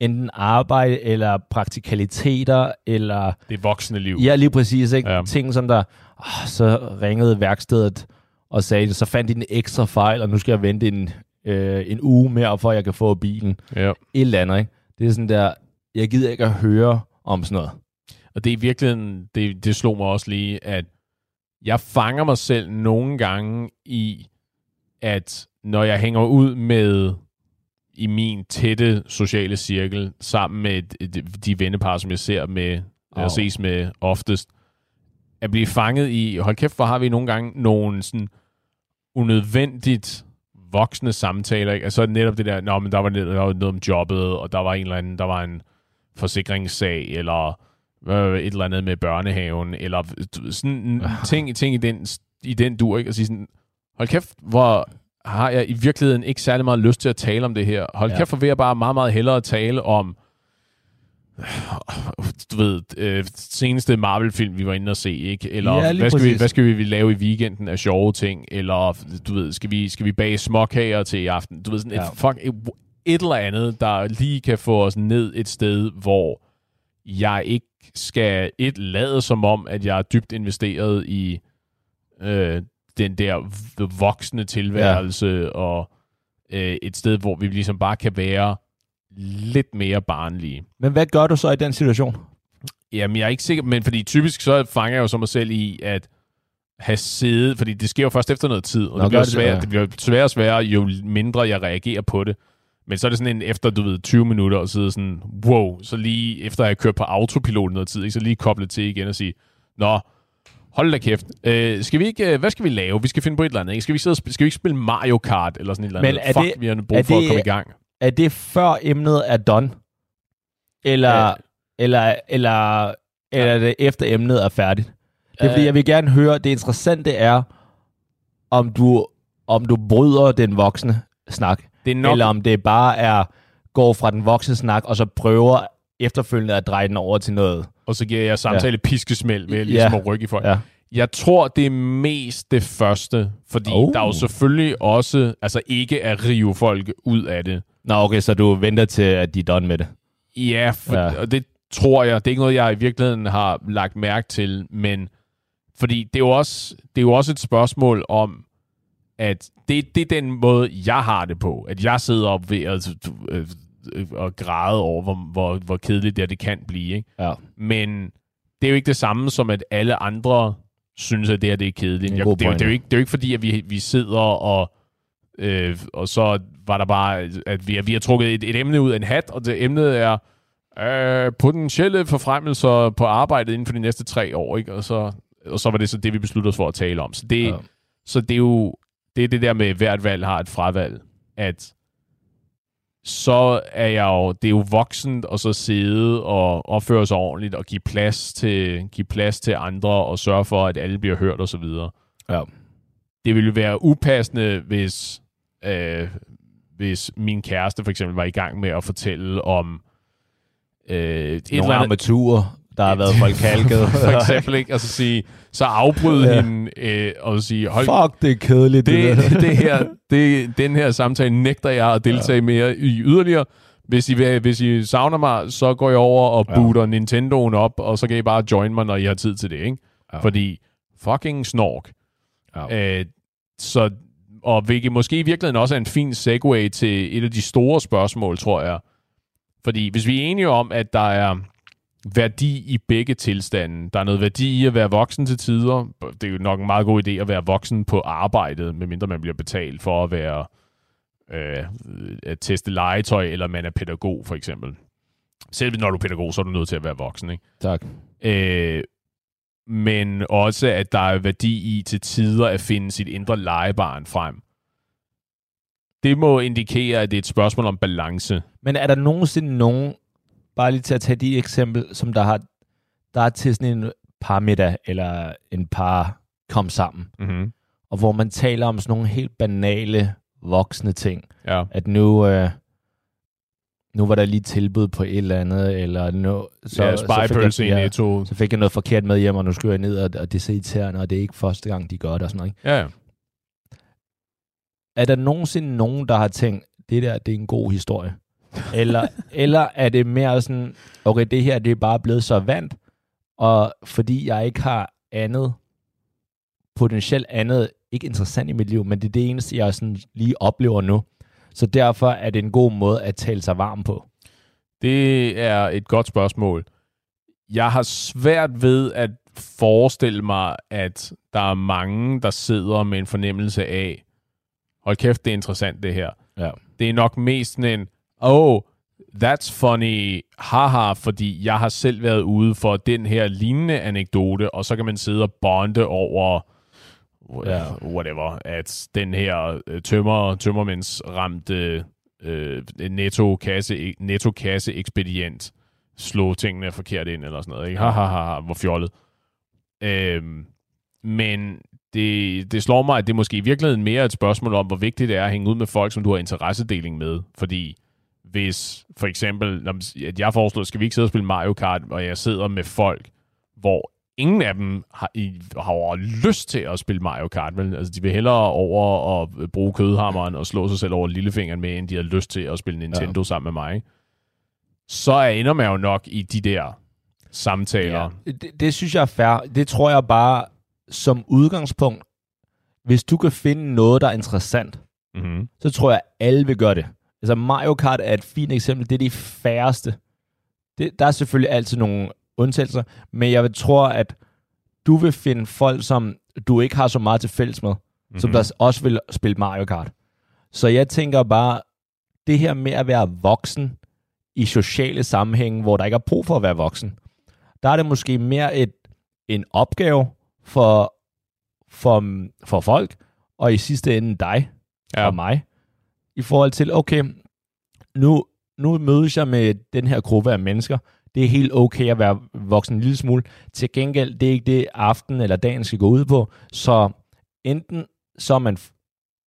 enten arbejde, eller praktikaliteter, eller Det voksne liv. ja, lige præcis, ikke? Ja. Ting som der, oh, så ringede værkstedet og sagde, så fandt de en ekstra fejl, og nu skal jeg vente en, øh, en uge mere, for at jeg kan få bilen. Ja. Et eller andet, ikke? Det er sådan der, jeg gider ikke at høre om sådan noget. Og det er virkelig, det, det slog mig også lige, at jeg fanger mig selv nogle gange i, at når jeg hænger ud med i min tætte sociale cirkel, sammen med de vennepar, som jeg ser med, oh. jeg ses med oftest, at blive fanget i, hold kæft, hvor har vi nogle gange nogle sådan unødvendigt voksne samtaler, ikke? Altså netop det der, nå, men der var, noget, der var noget om jobbet, og der var en eller anden, der var en forsikringssag, eller øh, et eller andet med børnehaven, eller sådan ting, ting i den, i den dur, ikke? Og sige sådan, hold kæft, hvor har jeg i virkeligheden ikke særlig meget lyst til at tale om det her. Hold ja. kæft, for vil jeg bare meget, meget hellere tale om du ved, øh, seneste Marvel-film, vi var inde og se, ikke? Eller ja, hvad, skal vi, hvad skal vi lave i weekenden af sjove ting? Eller, du ved, skal vi, skal vi bage småkager til i aften? Du ved, sådan ja. et, fuck, et, et eller andet, der lige kan få os ned et sted, hvor jeg ikke skal et lade som om, at jeg er dybt investeret i øh, den der voksne tilværelse, ja. og øh, et sted, hvor vi ligesom bare kan være lidt mere barnlige. Men hvad gør du så i den situation? Jamen, jeg er ikke sikker, men fordi typisk så fanger jeg jo så mig selv i, at have siddet, fordi det sker jo først efter noget tid, og Nå, det, bliver det, svært, ja. det bliver sværere og sværere, jo mindre jeg reagerer på det. Men så er det sådan en efter, du ved, 20 minutter og sidde sådan, wow, så lige efter at jeg kørt på autopilot noget tid, ikke, så lige koble til igen og sige, nå, hold da kæft, øh, skal vi ikke, øh, hvad skal vi lave? Vi skal finde på et eller andet, ikke? Skal vi, sidde, skal vi ikke spille Mario Kart eller sådan et eller andet? Men er Fuck, det, vi har brug for det, at komme i gang. Er det før emnet er done? Eller, ja. eller, eller, eller er det efter emnet er færdigt? Det er fordi, jeg vil gerne høre, det interessante er, om du, om du bryder den voksne snak. Det er nok... Eller om det bare er, går fra den voksne snak, og så prøver efterfølgende at dreje den over til noget. Og så giver jeg samtale ja. piskesmæld ved ligesom ja. at rykke i folk. Ja. Jeg tror, det er mest det første, fordi oh. der er jo selvfølgelig også, altså ikke at rive folk ud af det. Nå, okay, så du venter til, at de er done med det? Ja, for, ja. og det tror jeg. Det er ikke noget, jeg i virkeligheden har lagt mærke til, men fordi det er jo også, det er jo også et spørgsmål om, at det, det er den måde, jeg har det på. At jeg sidder op ved at, øh, og græde over, hvor, hvor, hvor kedeligt det, det kan blive. Ikke? Ja. Men det er jo ikke det samme som, at alle andre synes, at det her det er kedeligt. Det jeg, det, er, det, er jo ikke, det er jo ikke fordi, at vi, vi sidder og øh, og så var der bare, at vi, vi har trukket et, et emne ud af en hat, og det emnet er øh, potentielle forfremmelser på arbejdet inden for de næste tre år, ikke? Og så, og så var det så det, vi besluttede os for at tale om. Så det, ja. så det er jo det, er det der med, at hvert valg har et fravalg, at så er jeg jo, det er jo voksent at så sidde og opføre sig ordentligt og give plads til, give plads til andre og sørge for, at alle bliver hørt og så videre. Ja. Det ville være upassende, hvis, øh, hvis min kæreste for eksempel var i gang med at fortælle om øh, et Nogle eller armaturer, der har været forkalket. for eksempel, ikke? Og så sige, så afbryde ja. hende øh, og sige, hold, Fuck, det er kedeligt. Det, det, det her, det, den her samtale nægter jeg at deltage ja. mere i yderligere. Hvis I, hvis I savner mig, så går jeg over og booter ja. Nintendoen op, og så kan I bare join mig, når I har tid til det, ikke? Ja. Fordi fucking snork. Ja. Øh, så, og hvilket måske i virkeligheden også er en fin segue til et af de store spørgsmål, tror jeg. Fordi hvis vi er enige om, at der er værdi i begge tilstande. Der er noget værdi i at være voksen til tider. Det er jo nok en meget god idé at være voksen på arbejdet, medmindre man bliver betalt for at være øh, at teste legetøj, eller man er pædagog, for eksempel. Selv når du er pædagog, så er du nødt til at være voksen, ikke? Tak. Øh, men også, at der er værdi i til tider at finde sit indre legebarn frem. Det må indikere, at det er et spørgsmål om balance. Men er der nogensinde nogen, bare lige til at tage de eksempel, som der har, der er til sådan en par middag, eller en par kom sammen, mm-hmm. og hvor man taler om sådan nogle helt banale voksne ting. Ja. At nu, øh, nu var der lige tilbud på et eller andet, eller nu, så, ja, så, fik jeg, ja, så fik jeg noget forkert med hjem, og nu skulle jeg ned, og, og det er så irriterende, og det er ikke første gang, de gør det og sådan noget. Ikke? Ja. Er der nogensinde nogen, der har tænkt, det der, det er en god historie? Eller, eller er det mere sådan, okay, det her, det er bare blevet så vant, og fordi jeg ikke har andet, potentielt andet, ikke interessant i mit liv, men det er det eneste, jeg sådan lige oplever nu, Så derfor er det en god måde at tale sig varm på. Det er et godt spørgsmål. Jeg har svært ved at forestille mig, at der er mange, der sidder med en fornemmelse af, hold kæft, det er interessant det her. Ja. Det er nok mest sådan en, oh, that's funny, haha, fordi jeg har selv været ude for den her lignende anekdote, og så kan man sidde og bonde over Ja. whatever, at den her øh, tømmer, tømmermænds ramte øh, netto kasse, netto kasse ekspedient slog tingene forkert ind, eller sådan noget. Ikke? Ha, ha, ha, hvor fjollet. Øhm, men det, det slår mig, at det er måske i virkeligheden mere et spørgsmål om, hvor vigtigt det er at hænge ud med folk, som du har interessedeling med. Fordi hvis for eksempel, at jeg foreslår, skal vi ikke sidde og spille Mario Kart, og jeg sidder med folk, hvor ingen af dem har, i, har lyst til at spille Mario Kart. Vel? Altså, de vil hellere over og bruge kødhammeren og slå sig selv over lillefingeren med, end de har lyst til at spille Nintendo ja. sammen med mig. Så ender man jo nok i de der samtaler. Ja. Det, det synes jeg er fair. Det tror jeg bare som udgangspunkt, hvis du kan finde noget, der er interessant, Mm-hmm. så tror jeg, alle vil gøre det. Altså Mario Kart er et fint eksempel. Det er de færreste. Det, der er selvfølgelig altid nogle undtagelser, men jeg tror, at du vil finde folk, som du ikke har så meget til fælles med, mm-hmm. som der også vil spille Mario Kart. Så jeg tænker bare, det her med at være voksen i sociale sammenhænge, hvor der ikke er brug for at være voksen, der er det måske mere et, en opgave for, for, for folk, og i sidste ende dig Ja. og mig, i forhold til, okay, nu, nu mødes jeg med den her gruppe af mennesker, det er helt okay at være voksen en lille smule. Til gengæld, det er ikke det, aften eller dagen skal gå ud på. Så enten så er man,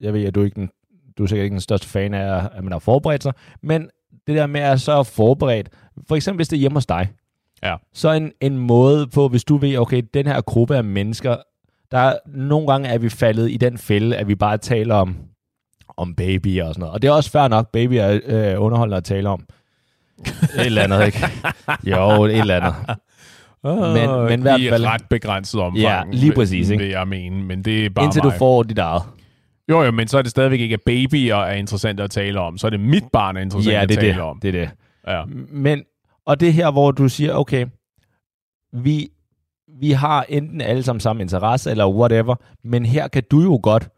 jeg ved, at du, er ikke den, du er sikkert ikke den største fan af, at man har forberedt sig, men det der med at så er forberedt, for eksempel hvis det er hjemme hos dig, Ja. så en, en måde på, hvis du ved, okay, den her gruppe af mennesker, der er, nogle gange er vi faldet i den fælde, at vi bare taler om, om babyer og sådan noget. Og det er også fair nok, baby er øh, underholdende at tale om. Et eller andet, ikke? Jo, et eller andet. Men- men i hvert fald- ret begrænset omfang. Ja, lige præcis, ikke? Vil jeg mene, men det er bare Indtil mig. du får dit eget. Jo, jo, men så er det stadigvæk ikke, at babyer er interessant at tale om. Så er det mit barn er interessant Ja, at det tale det. om. det er det. Ja. Men, og det her, hvor du siger, okay, vi, vi har enten alle sammen samme interesse, eller whatever, men her kan du jo godt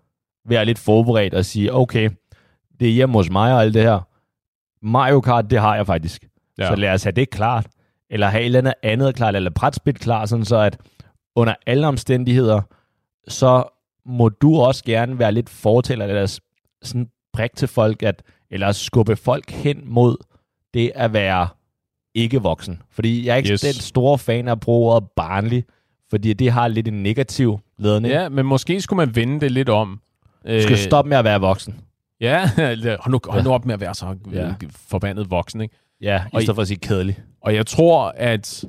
være lidt forberedt og sige, okay, det er hjemme hos mig og alt det her. Mario Kart, det har jeg faktisk. Ja. Så lad os have det klart. Eller have et eller andet andet klart, eller brætspil klart, sådan så at under alle omstændigheder, så må du også gerne være lidt fortæller, eller sådan prik til folk, at, eller skubbe folk hen mod det at være ikke voksen. Fordi jeg er ikke yes. den store fan af at bruge ordet barnlig, fordi det har lidt en negativ ledning. ja, men måske skulle man vende det lidt om. Du skal stoppe med at være voksen. Ja, hold nu, hold nu op med at være så Ja. ja. forbandet voksen, ikke? Ja, Og i i- stedet for at sige kedelig. Og jeg tror, at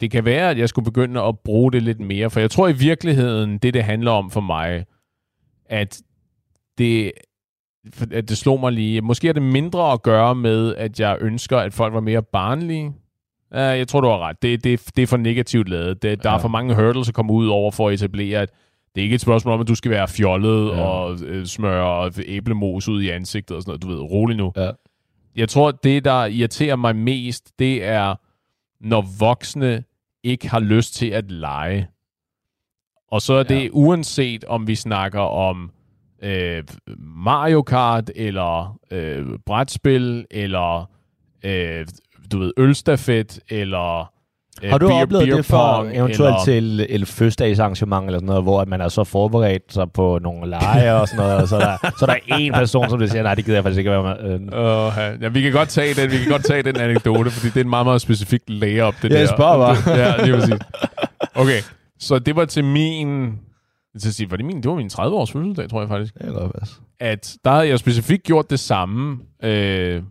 det kan være, at jeg skulle begynde at bruge det lidt mere, for jeg tror i virkeligheden, det det handler om for mig, at det, at det slog mig lige. Måske er det mindre at gøre med, at jeg ønsker, at folk var mere barnlige. Ja, jeg tror, du har ret. Det, det, det er for negativt lavet. Det, der Ja. er for mange hurdles at komme ud over for at etablere, at det er ikke et spørgsmål om, at du skal være fjollet Ja. og øh, smøre æblemos ud i ansigtet og sådan noget. Du ved, rolig nu Ja. jeg tror, det, der irriterer mig mest, det er, når voksne ikke har lyst til at lege. Og så er det Ja. uanset, om vi snakker om øh, Mario Kart, eller øh, brætspil, eller øh, du ved, ølstafet, eller øh, Har du beer, oplevet beer det for pong, eventuelt eller, til et fødselsdagsarrangement eller sådan noget, hvor man er så forberedt sig på nogle lege og sådan noget, og så er der, så er der en person, som vil sige, nej, det gider jeg faktisk ikke være med. Uh, ja, vi kan godt tage den, vi kan godt tage den anekdote, fordi det er en meget, meget specifik layup, det Ja, der. jeg spørger bare. ja, lige præcis. Okay, så det var til min... Til at sige, var det, min, det var min 30-års fødselsdag, tror jeg faktisk. det godt være. At der havde jeg specifikt gjort det samme, øh,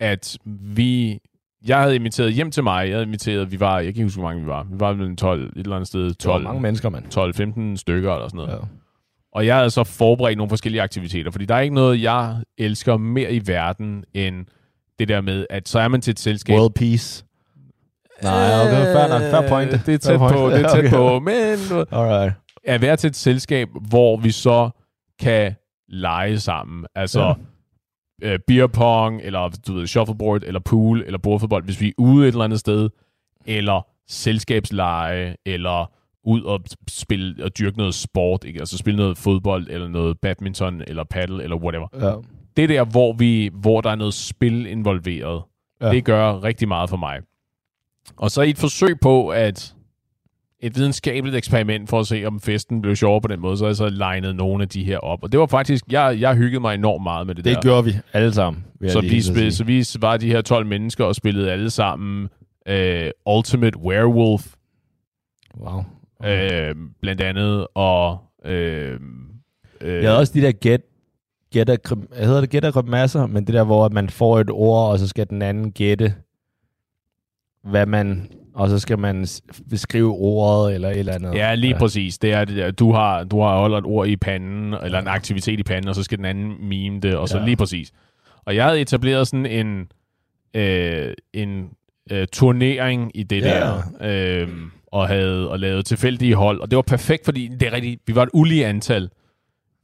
at vi... Jeg havde inviteret hjem til mig, jeg havde inviteret, vi var, jeg kan ikke huske, hvor mange vi var. Vi var mellem 12, et eller andet sted, Det var 12, mange mennesker, mand. 12-15 stykker eller sådan noget. Ja. Og jeg havde så forberedt nogle forskellige aktiviteter, fordi der er ikke noget, jeg elsker mere i verden, end det der med, at så er man til et selskab. World Peace. Nej, okay, fair nok. Fair point. Øh, Det er tæt point. på, det er tæt Okay. på, men du Alright. at være til et selskab, hvor vi så kan lege sammen. Altså, Ja. Øh, beer pong, eller du ved, shuffleboard, eller pool, eller bordfodbold, hvis vi er ude et eller andet sted, eller selskabsleje, eller ud og spille og dyrke noget sport, ikke? altså spille noget fodbold, eller noget badminton, eller paddle, eller whatever. Ja. Det der, hvor, vi, hvor der er noget spil involveret, ja. det gør rigtig meget for mig. Og så i et forsøg på, at et videnskabeligt eksperiment for at se, om festen blev sjovere på den måde, så jeg så legnet nogle af de her op. Og det var faktisk, jeg, jeg hyggede mig enormt meget med det, Det der. gjorde vi alle sammen. jeg Så vi, spil, så vi var de her 12 mennesker og spillede alle sammen øh, Ultimate Werewolf, Wow. øh, blandt andet, og... Øh, øh, Jeg havde også de der get, gætter, krim- hedder det gætter masser, men det der, hvor man får et ord, og så skal den anden gætte, hvad man, og så skal man beskrive ordet, eller et eller andet. Ja, lige ja. præcis. Det er det. Du har, du har holdt et ord i panden, eller en aktivitet i panden, og så skal den anden mime det, og så Ja. lige præcis. Og jeg havde etableret sådan en, øh, en øh, turnering i det Ja. der, øh, og havde og lavet tilfældige hold, og det var perfekt, fordi det er rigtigt, vi var et ulige antal.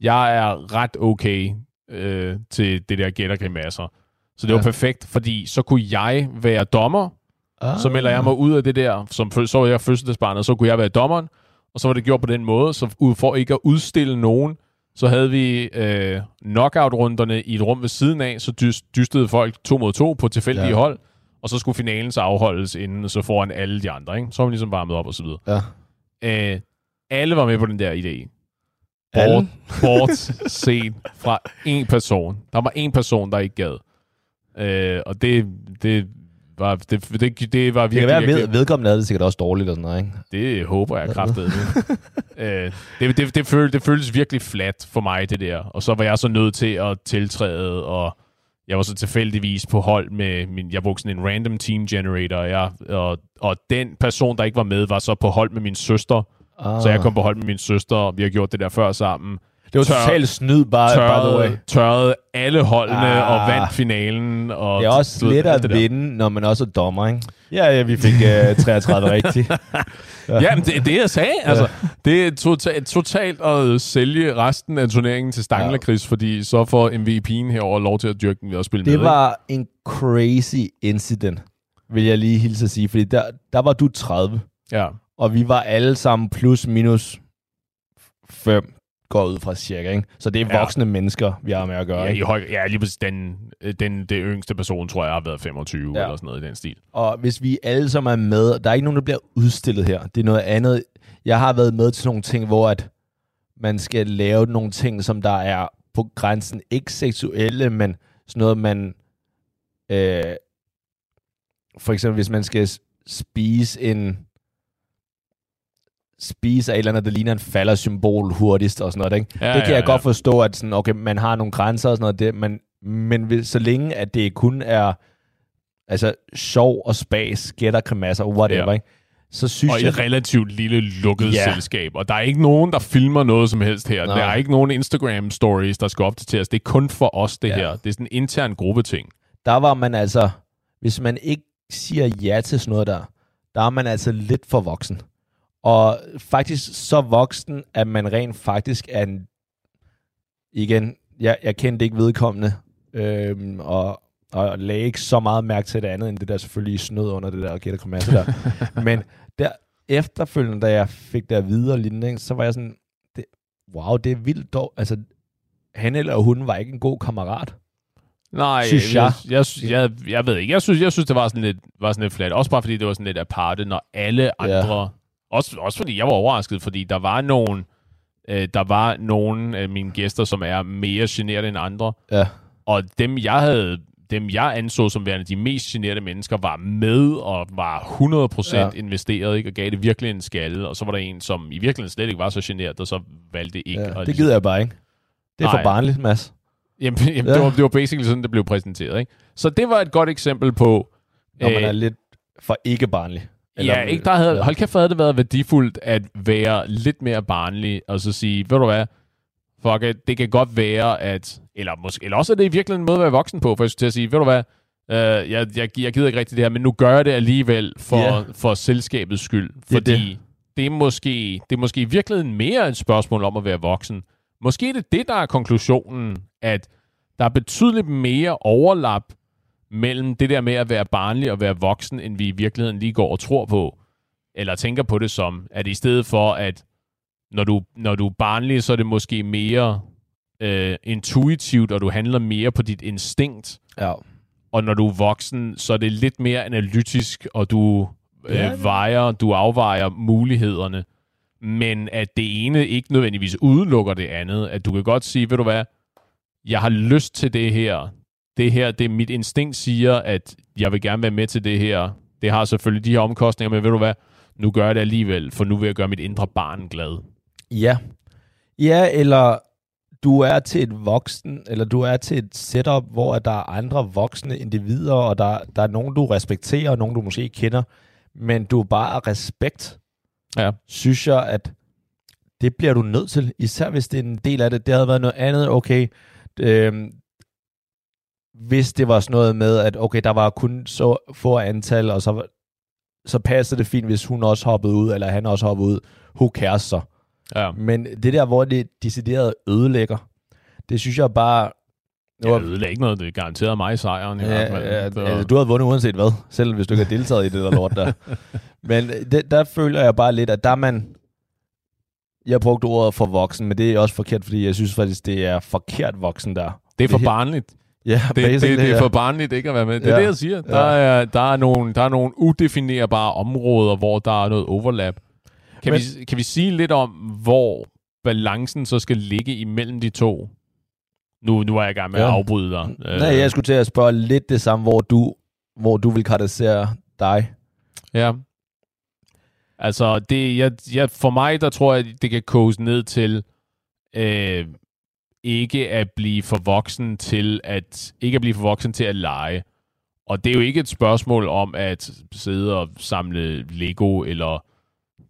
Jeg er ret okay øh, til det der gættergrimasser. Så det Ja. var perfekt, fordi så kunne jeg være dommer, Ah. så melder jeg mig ud af det der, som så var jeg fødselsdagsbarn, og så kunne jeg være dommeren, og så var det gjort på den måde, så for ikke at udstille nogen, så havde vi øh, knockout-runderne i et rum ved siden af, så dys- dystede folk to mod to på tilfældige Ja. hold, og så skulle finalen så afholdes inden, så foran alle de andre, ikke? Så var man ligesom varmet op og så videre. Ja. Øh, alle var med på den der idé. Bort, bort set fra en person. Der var en person, der ikke gad. Øh, og det, det var, det, det, det var Det kan virkelig, være, virkelig ved, vedkommende er det sikkert også dårligt og sådan noget, ikke? det håber jeg kraftet. øh, det, det, det, føl, det føltes virkelig flat for mig, det der. Og så var jeg så nødt til at tiltræde, og jeg var så tilfældigvis på hold med min... Jeg brugte sådan en random team generator, og, jeg, og, og den person, der ikke var med, var så på hold med min søster. Ah. Så jeg kom på hold med min søster, og vi har gjort det der før sammen. Det var tør- totalt snyd, bare, by the way. Tørrede, tørrede alle holdene Ah. og vandt finalen. Og Det er også let at det vinde, når man også er dommer, ikke? Ja, ja, vi fik uh, 33 rigtigt. Ja, men det er det, jeg sagde. Altså, det er totalt, totalt at sælge resten af turneringen til Stanglakris, ja. fordi så får MVP'en herover lov til at dyrke den ved at spille med. Det ikke? var en crazy incident, vil jeg lige hilse at sige, fordi der, der var du 30, Ja. og vi var alle sammen plus minus 5, går ud fra cirka, ikke? Så det er Ja. voksne mennesker, vi har med at gøre, Ja, i høj, ja, lige præcis den, den, det yngste person, tror jeg, har været 25 Ja. ja. eller sådan noget i den stil. Og hvis vi alle sammen er med, der er ikke nogen, der bliver udstillet her. Det er noget andet. Jeg har været med til nogle ting, hvor at man skal lave nogle ting, som der er på grænsen, ikke seksuelle, men sådan noget, man... Øh, for eksempel, hvis man skal spise en spise af et eller andet, der ligner en faldersymbol hurtigst og sådan noget. Ikke? Ja, det kan ja, jeg ja. godt forstå, at sådan, okay, man har nogle grænser og sådan noget, det, men, men så længe at det kun er altså sjov og spas, gætter, kremasser, whatever, Ja. ikke? så synes Og jeg... et relativt lille lukket ja. selskab. Og der er ikke nogen, der filmer noget som helst her. Nej. Der er ikke nogen Instagram-stories, der skal opdateres. Det er kun for os, det ja. her. Det er sådan en intern gruppeting. der var man altså, hvis man ikke siger ja til sådan noget der, der er man altså lidt for voksen. Og faktisk så voksen, at man rent faktisk er en, igen, jeg, jeg kendte ikke vedkommende, øhm, og, og lagde ikke så meget mærke til det andet, end det der selvfølgelig snød under det der gætter kommasse der. Men der, efterfølgende, da jeg fik det at vide og lignende, så var jeg sådan, det, wow, det er vildt dog. Altså, han eller hun var ikke en god kammerat. Nej, Synes jeg, jeg. jeg, jeg, jeg, jeg ved ikke. Jeg synes, jeg synes det var sådan lidt, var sådan lidt flat. Også bare fordi det var sådan lidt aparte, når alle andre... Ja. Også, også fordi jeg var overrasket, fordi der var nogen, øh, der var nogen af mine gæster, som er mere generede end andre. Ja. Og dem, jeg havde dem jeg anså som værende de mest generede mennesker, var med og var 100% Ja. investeret, ikke? og gav det virkelig en skalle. Og så var der en, som i virkeligheden slet ikke var så generet, og så valgte ikke. Ja, at ligesom- det gider jeg bare ikke. Det er for Nej. barnligt, Mads. Jamen, jamen Ja. det, var, det var basically sådan, det blev præsenteret. Ikke? Så det var et godt eksempel på... Når man øh, er lidt for ikke barnlig. Ja, ikke, der havde, hold kæft, havde det været værdifuldt at være lidt mere barnlig, og så sige, ved du hvad, fuck it, det kan godt være, at... Eller, måske, eller også er det i virkeligheden en måde at være voksen på, for jeg skulle til at sige, ved du hvad, øh, jeg, jeg, jeg gider ikke rigtig det her, men nu gør jeg det alligevel for, Ja. for selskabets skyld. Det Fordi det. det er, måske, det er måske i virkeligheden mere et spørgsmål om at være voksen. Måske er det det, der er konklusionen, at der er betydeligt mere overlap mellem det der med at være barnlig og være voksen, end vi i virkeligheden lige går og tror på. Eller tænker på det som, at i stedet for, at når du, når du er barnlig, så er det måske mere øh, intuitivt, og du handler mere på dit instinkt. Ja. Og når du er voksen, så er det lidt mere analytisk, og du øh, Ja, det- vejer, du afvejer mulighederne. Men at det ene ikke nødvendigvis udelukker det andet. At du kan godt sige, ved du hvad, jeg har lyst til det her. Det her, det mit instinkt siger, at jeg vil gerne være med til det her. Det har selvfølgelig de her omkostninger, men ved du hvad, nu gør jeg det alligevel, for nu vil jeg gøre mit indre barn glad. Ja. Ja, eller du er til et voksen, eller du er til et setup, hvor der er andre voksne individer, og der, der er nogen, du respekterer, og nogen, du måske ikke kender, men du er bare af respekt, Ja. synes jeg, at det bliver du nødt til, især hvis det er en del af det. Det havde været noget andet, okay, øhm, hvis det var sådan noget med, at okay, der var kun så få antal, og så, så passer det fint, hvis hun også hoppede ud, eller han også hoppede ud. Who cares så? Ja. Men det der, hvor det decideret ødelægger, det synes jeg bare... Nu Jeg ødelægger ikke noget, det er garanteret mig sejren i hvert Ja, fald. ja, Så- altså, du havde vundet uanset hvad, selv hvis du ikke har deltaget i det der lort der. Men det, der føler jeg bare lidt, at der er man... Jeg brugte ordet for voksen, men det er også forkert, fordi jeg synes faktisk, det er forkert voksen der. det er for det- barnligt. Ja, Det, det, det er ja. for barnligt ikke at være med. Det er Ja. det, jeg siger. Der, er, der, er nogle, der er nogle udefinerbare områder, hvor der er noget overlap. Kan, Men- vi, kan vi sige lidt om, hvor balancen så skal ligge imellem de to? Nu, nu er jeg i gang med Ja. at afbryde dig. Øh, Nej, jeg skulle til at spørge lidt det samme, hvor du, hvor du vil karakterisere dig. Ja. Altså, det, jeg, jeg, for mig, der tror jeg, det kan koges ned til øh, ikke at blive for voksen til at ikke at blive for voksen til at lege. Og det er jo ikke et spørgsmål om at sidde og samle Lego eller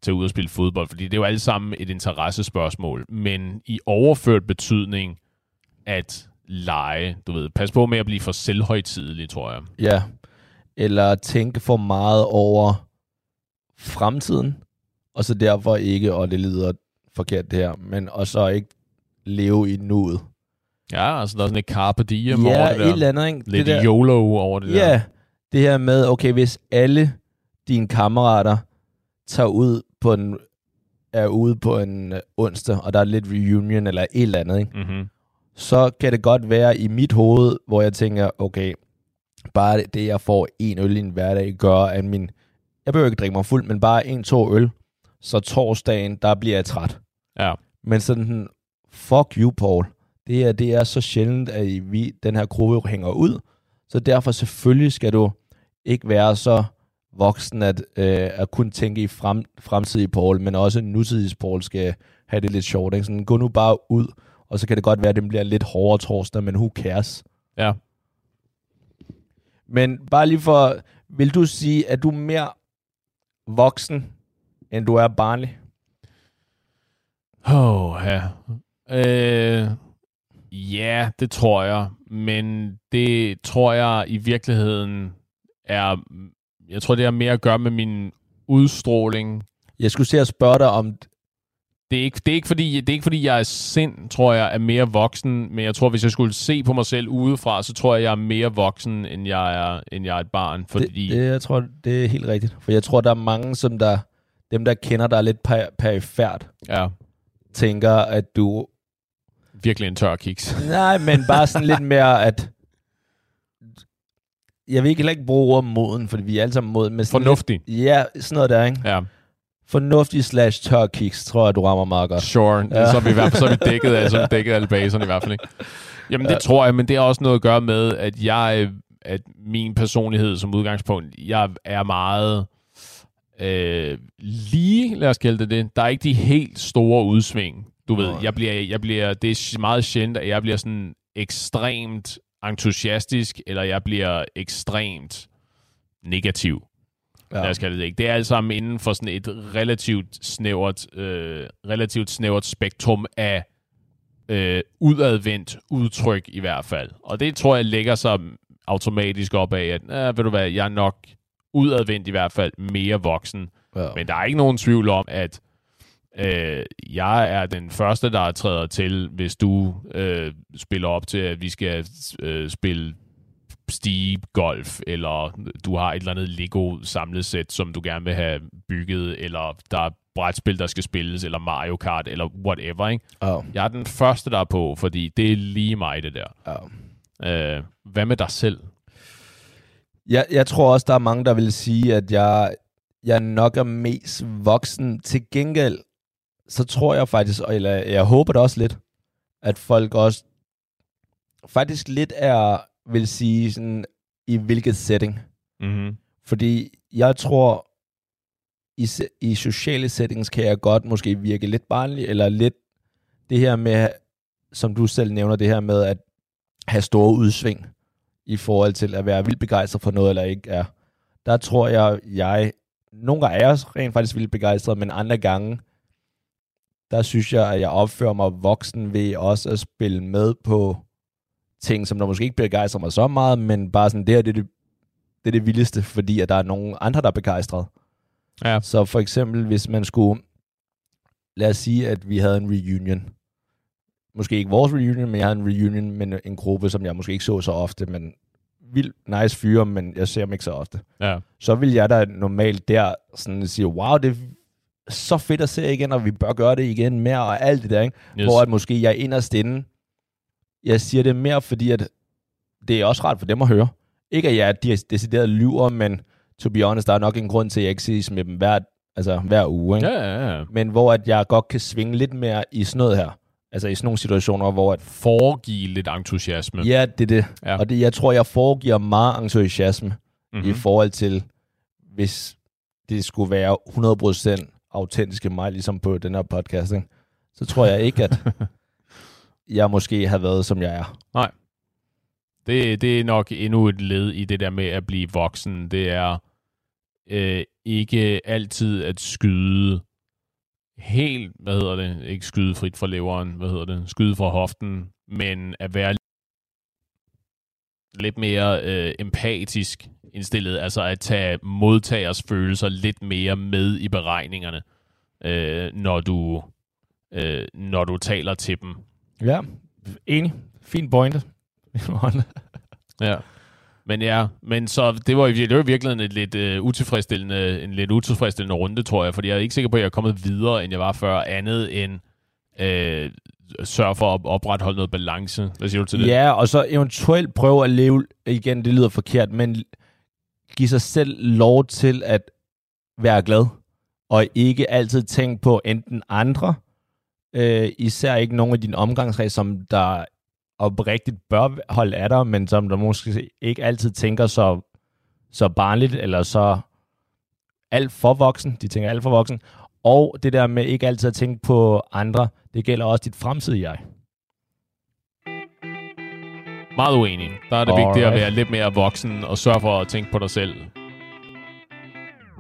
tage ud og spille fodbold, fordi det er jo alle sammen et interessespørgsmål. Men i overført betydning at lege, du ved, pas på med at blive for selvhøjtidelig, tror jeg. Ja. Eller tænke for meget over fremtiden, og så derfor ikke, og det lyder forkert det her, men og så ikke leve i nuet. Ja, altså der er sådan et carpe diem over ja, det der. et eller andet, ikke? Lidt det der, YOLO over det der. Ja, det her med, okay, hvis alle dine kammerater tager ud på en, er ude på en øh, onsdag, og der er lidt reunion eller et eller andet, ikke? Mm-hmm. så kan det godt være i mit hoved, hvor jeg tænker, okay, bare det- det, jeg får en øl i en hverdag, gør, at min... Jeg behøver ikke drikke mig fuld, men bare en, to øl, så torsdagen, der bliver jeg træt. Ja. Men sådan, fuck you, Paul. Det er, det er så sjældent, at vi, den her gruppe hænger ud, så derfor selvfølgelig skal du ikke være så voksen at, øh, at kun tænke i frem, fremtidige Paul, men også nutidige Paul skal have det lidt sjovt. Ikke? Sådan, gå nu bare ud, og så kan det godt være, at det bliver lidt hårdere torsdag, men who cares? Ja. Men bare lige for, vil du sige, at du er mere voksen, end du er barnlig? Åh, oh, ja. Øh, ja, det tror jeg. Men det tror jeg i virkeligheden er... Jeg tror, det har mere at gøre med min udstråling. Jeg skulle se at spørge dig om, Det er, ikke, det, er ikke fordi, det er ikke fordi, jeg er sind, tror jeg, er mere voksen. Men jeg tror, hvis jeg skulle se på mig selv udefra, så tror jeg, jeg er mere voksen, end jeg er, end jeg er et barn. Fordi, det, det, jeg tror, det er helt rigtigt. For jeg tror, der er mange, som der, dem der kender dig lidt per, perifært, ja, tænker, at du... virkelig en tør kiks. Nej, men bare sådan lidt mere, at... Jeg vil ikke heller ikke bruge ordet moden, fordi vi er alle sammen moden. Men sådan Fornuftig. Lidt, ja, sådan noget der, ikke? Ja, Fornuftig slash tør kiks, tror jeg, du rammer meget godt. sure. Ja. Så er vi i hvert fald så er vi dækket af, så er vi dækket af alle baserne i hvert fald. Ikke? Jamen det Ja. tror jeg, men det har også noget at gøre med, at jeg, at min personlighed som udgangspunkt, jeg er meget øh, lige, lad os kalde det det. Der er ikke de helt store udsving. Du ved, jeg bliver, jeg bliver, det er meget sjældent, at jeg bliver sådan ekstremt entusiastisk, eller jeg bliver ekstremt negativ. Ja. Lad os kalde det ikke. Det er alt sammen inden for sådan et relativt snævert, øh, relativt snævert spektrum af øh, udadvendt udtryk i hvert fald. Og det tror jeg lægger sig automatisk op af, at øh, ved du hvad, jeg er nok udadvendt i hvert fald mere voksen. Ja. Men der er ikke nogen tvivl om, at Øh, jeg er den første, der træder til, hvis du øh, spiller op til, at vi skal øh, spille Steve Golf, eller du har et eller andet Lego samlesæt, som du gerne vil have bygget, eller der er brætspil, der skal spilles, eller Mario Kart, eller whatever. Ikke? Oh. Jeg er den første, der er på, fordi det er lige mig, det der. Oh. Øh, hvad med dig selv? Jeg, jeg tror også, der er mange, der vil sige, at jeg, jeg nok er mest voksen. Til gengæld, så tror jeg faktisk, eller jeg håber det også lidt, at folk også faktisk lidt er, vil sige, sådan, i hvilket setting. Mm-hmm. Fordi jeg tror, i, i sociale settings kan jeg godt måske virke lidt barnlig, eller lidt det her med, som du selv nævner, det her med at have store udsving i forhold til at være vildt begejstret for noget, eller ikke er. Der tror jeg, jeg nogle gange er jeg rent faktisk vildt begejstret, men andre gange, der synes jeg, at jeg opfører mig voksen ved også at spille med på ting, som der måske ikke begejstrer mig så meget, men bare sådan, det her, det er det, det, er det vildeste, fordi at der er nogen andre, der er begejstret. Ja. Så for eksempel, hvis man skulle, lad os sige, at vi havde en reunion. Måske ikke vores reunion, men jeg havde en reunion med en gruppe, som jeg måske ikke så så ofte, men vildt nice fyre, men jeg ser dem ikke så ofte. Ja. Så vil jeg da normalt der sådan sige, wow, det så fedt at se igen, og vi bør gøre det igen mere, og alt det der, ikke? Yes. Hvor at måske jeg inderst inde, jeg siger det mere, fordi at det er også rart for dem at høre. Ikke at jeg er decideret lyver, men to be honest, der er nok en grund til, at jeg ikke ses med dem hver, altså hver uge. Ikke? Ja, ja, ja. Men hvor at jeg godt kan svinge lidt mere i sådan noget her. Altså i sådan nogle situationer, hvor at, Foregive lidt entusiasme. ja, det er det. Ja. Og det, jeg tror, jeg foregiver meget entusiasme mm-hmm. i forhold til, hvis det skulle være 100% autentiske mig, ligesom på den her podcast, ikke? så tror jeg ikke, at jeg måske har været, som jeg er. Det, det er nok endnu et led i det der med at blive voksen. Det er øh, ikke altid at skyde helt, hvad hedder det, ikke skyde frit fra leveren, hvad hedder det, skyde fra hoften, men at være lidt mere øh, empatisk indstillet, altså at tage modtagers følelser lidt mere med i beregningerne, øh, når du øh, når du taler til dem. Ja, enig. Fin pointe. Ja. Men ja, men så det var, det var virkelig en lidt uh, utilfredsstillende, en lidt utilfredsstillende runde, tror jeg, fordi jeg er ikke sikker på, at jeg er kommet videre, end jeg var før, andet end uh, sørge for at opretholde noget balance. Hvad siger du til det? Ja, og så eventuelt prøve at leve, igen, det lyder forkert, men give sig selv lov til at være glad, og ikke altid tænke på enten andre, øh, især ikke nogen af dine omgangskreds, som der oprigtigt bør holde af dig, men som der måske ikke altid tænker så, så barnligt, eller så alt for voksen. De tænker alt for voksen. Og det der med ikke altid at tænke på andre, det gælder også dit fremtidige jeg. Meget uenig. Der er det vigtigt at Alright. være lidt mere voksen og sørge for at tænke på dig selv.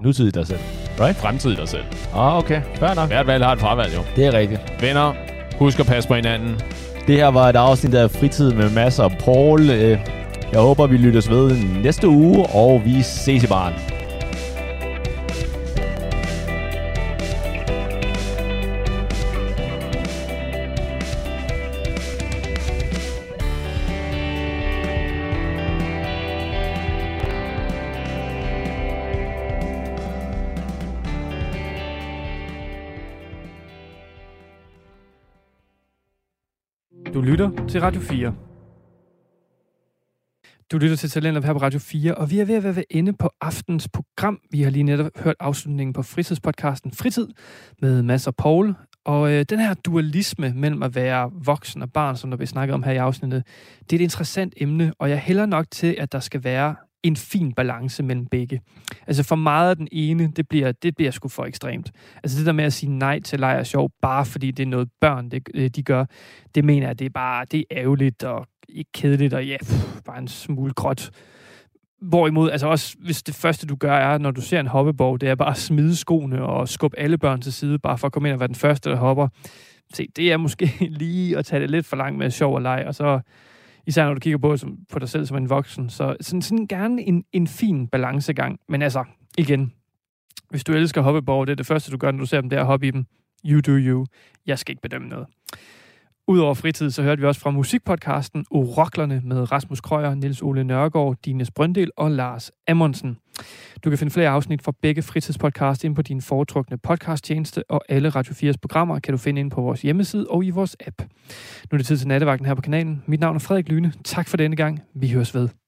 Nutidig dig selv. Right? Fremtidig dig selv. Ah, okay. Fair nok. Hvert valg har et fravalg, jo. Det er rigtigt. Venner, husk at passe på hinanden. Det her var et afsnit af Fritid med masser af Paul. Øh, Jeg håber, vi lyttes ved næste uge, og vi ses i baren. Du lytter til Radio 4. Du lytter til Talenter her på Radio 4, og vi er ved at være ved ende på aftens program. Vi har lige netop hørt afslutningen på fritidspodcasten Fritid med Mads og Paul. Og øh, den her dualisme mellem at være voksen og barn, som der bliver snakket om her i afsnittet, det er et interessant emne, og jeg hælder nok til, at der skal være en fin balance mellem begge. Altså for meget af den ene, det bliver, det bliver sgu for ekstremt. Altså det der med at sige nej til leg og sjov, bare fordi det er noget børn, det, øh, de gør, det mener jeg, det er bare det er ærgerligt og ikke kedeligt, og ja, pff, bare en smule gråt. Hvorimod, altså også, hvis det første, du gør, er, når du ser en hoppeborg, det er bare at smide skoene og skubbe alle børn til side, bare for at komme ind og være den første, der hopper. Se, det er måske lige at tage det lidt for langt med sjov og leg, og så især når du kigger på, som, på dig selv som en voksen. Så sådan, sådan gerne en, en fin balancegang. Men altså, igen, hvis du elsker hoppeborg, det er det første, du gør, når du ser dem der hoppe i dem. You do you. Jeg skal ikke bedømme noget. Udover fritid, så hørte vi også fra musikpodcasten Oroklerne med Rasmus Krøyer, Niels Ole Nørgaard, Dines Brøndel og Lars Amundsen. Du kan finde flere afsnit fra begge fritidspodcast ind på din foretrukne podcasttjeneste, og alle Radio 4's programmer kan du finde ind på vores hjemmeside og i vores app. Nu er det tid til nattevagten her på kanalen. Mit navn er Frederik Lyne. Tak for denne gang. Vi høres ved.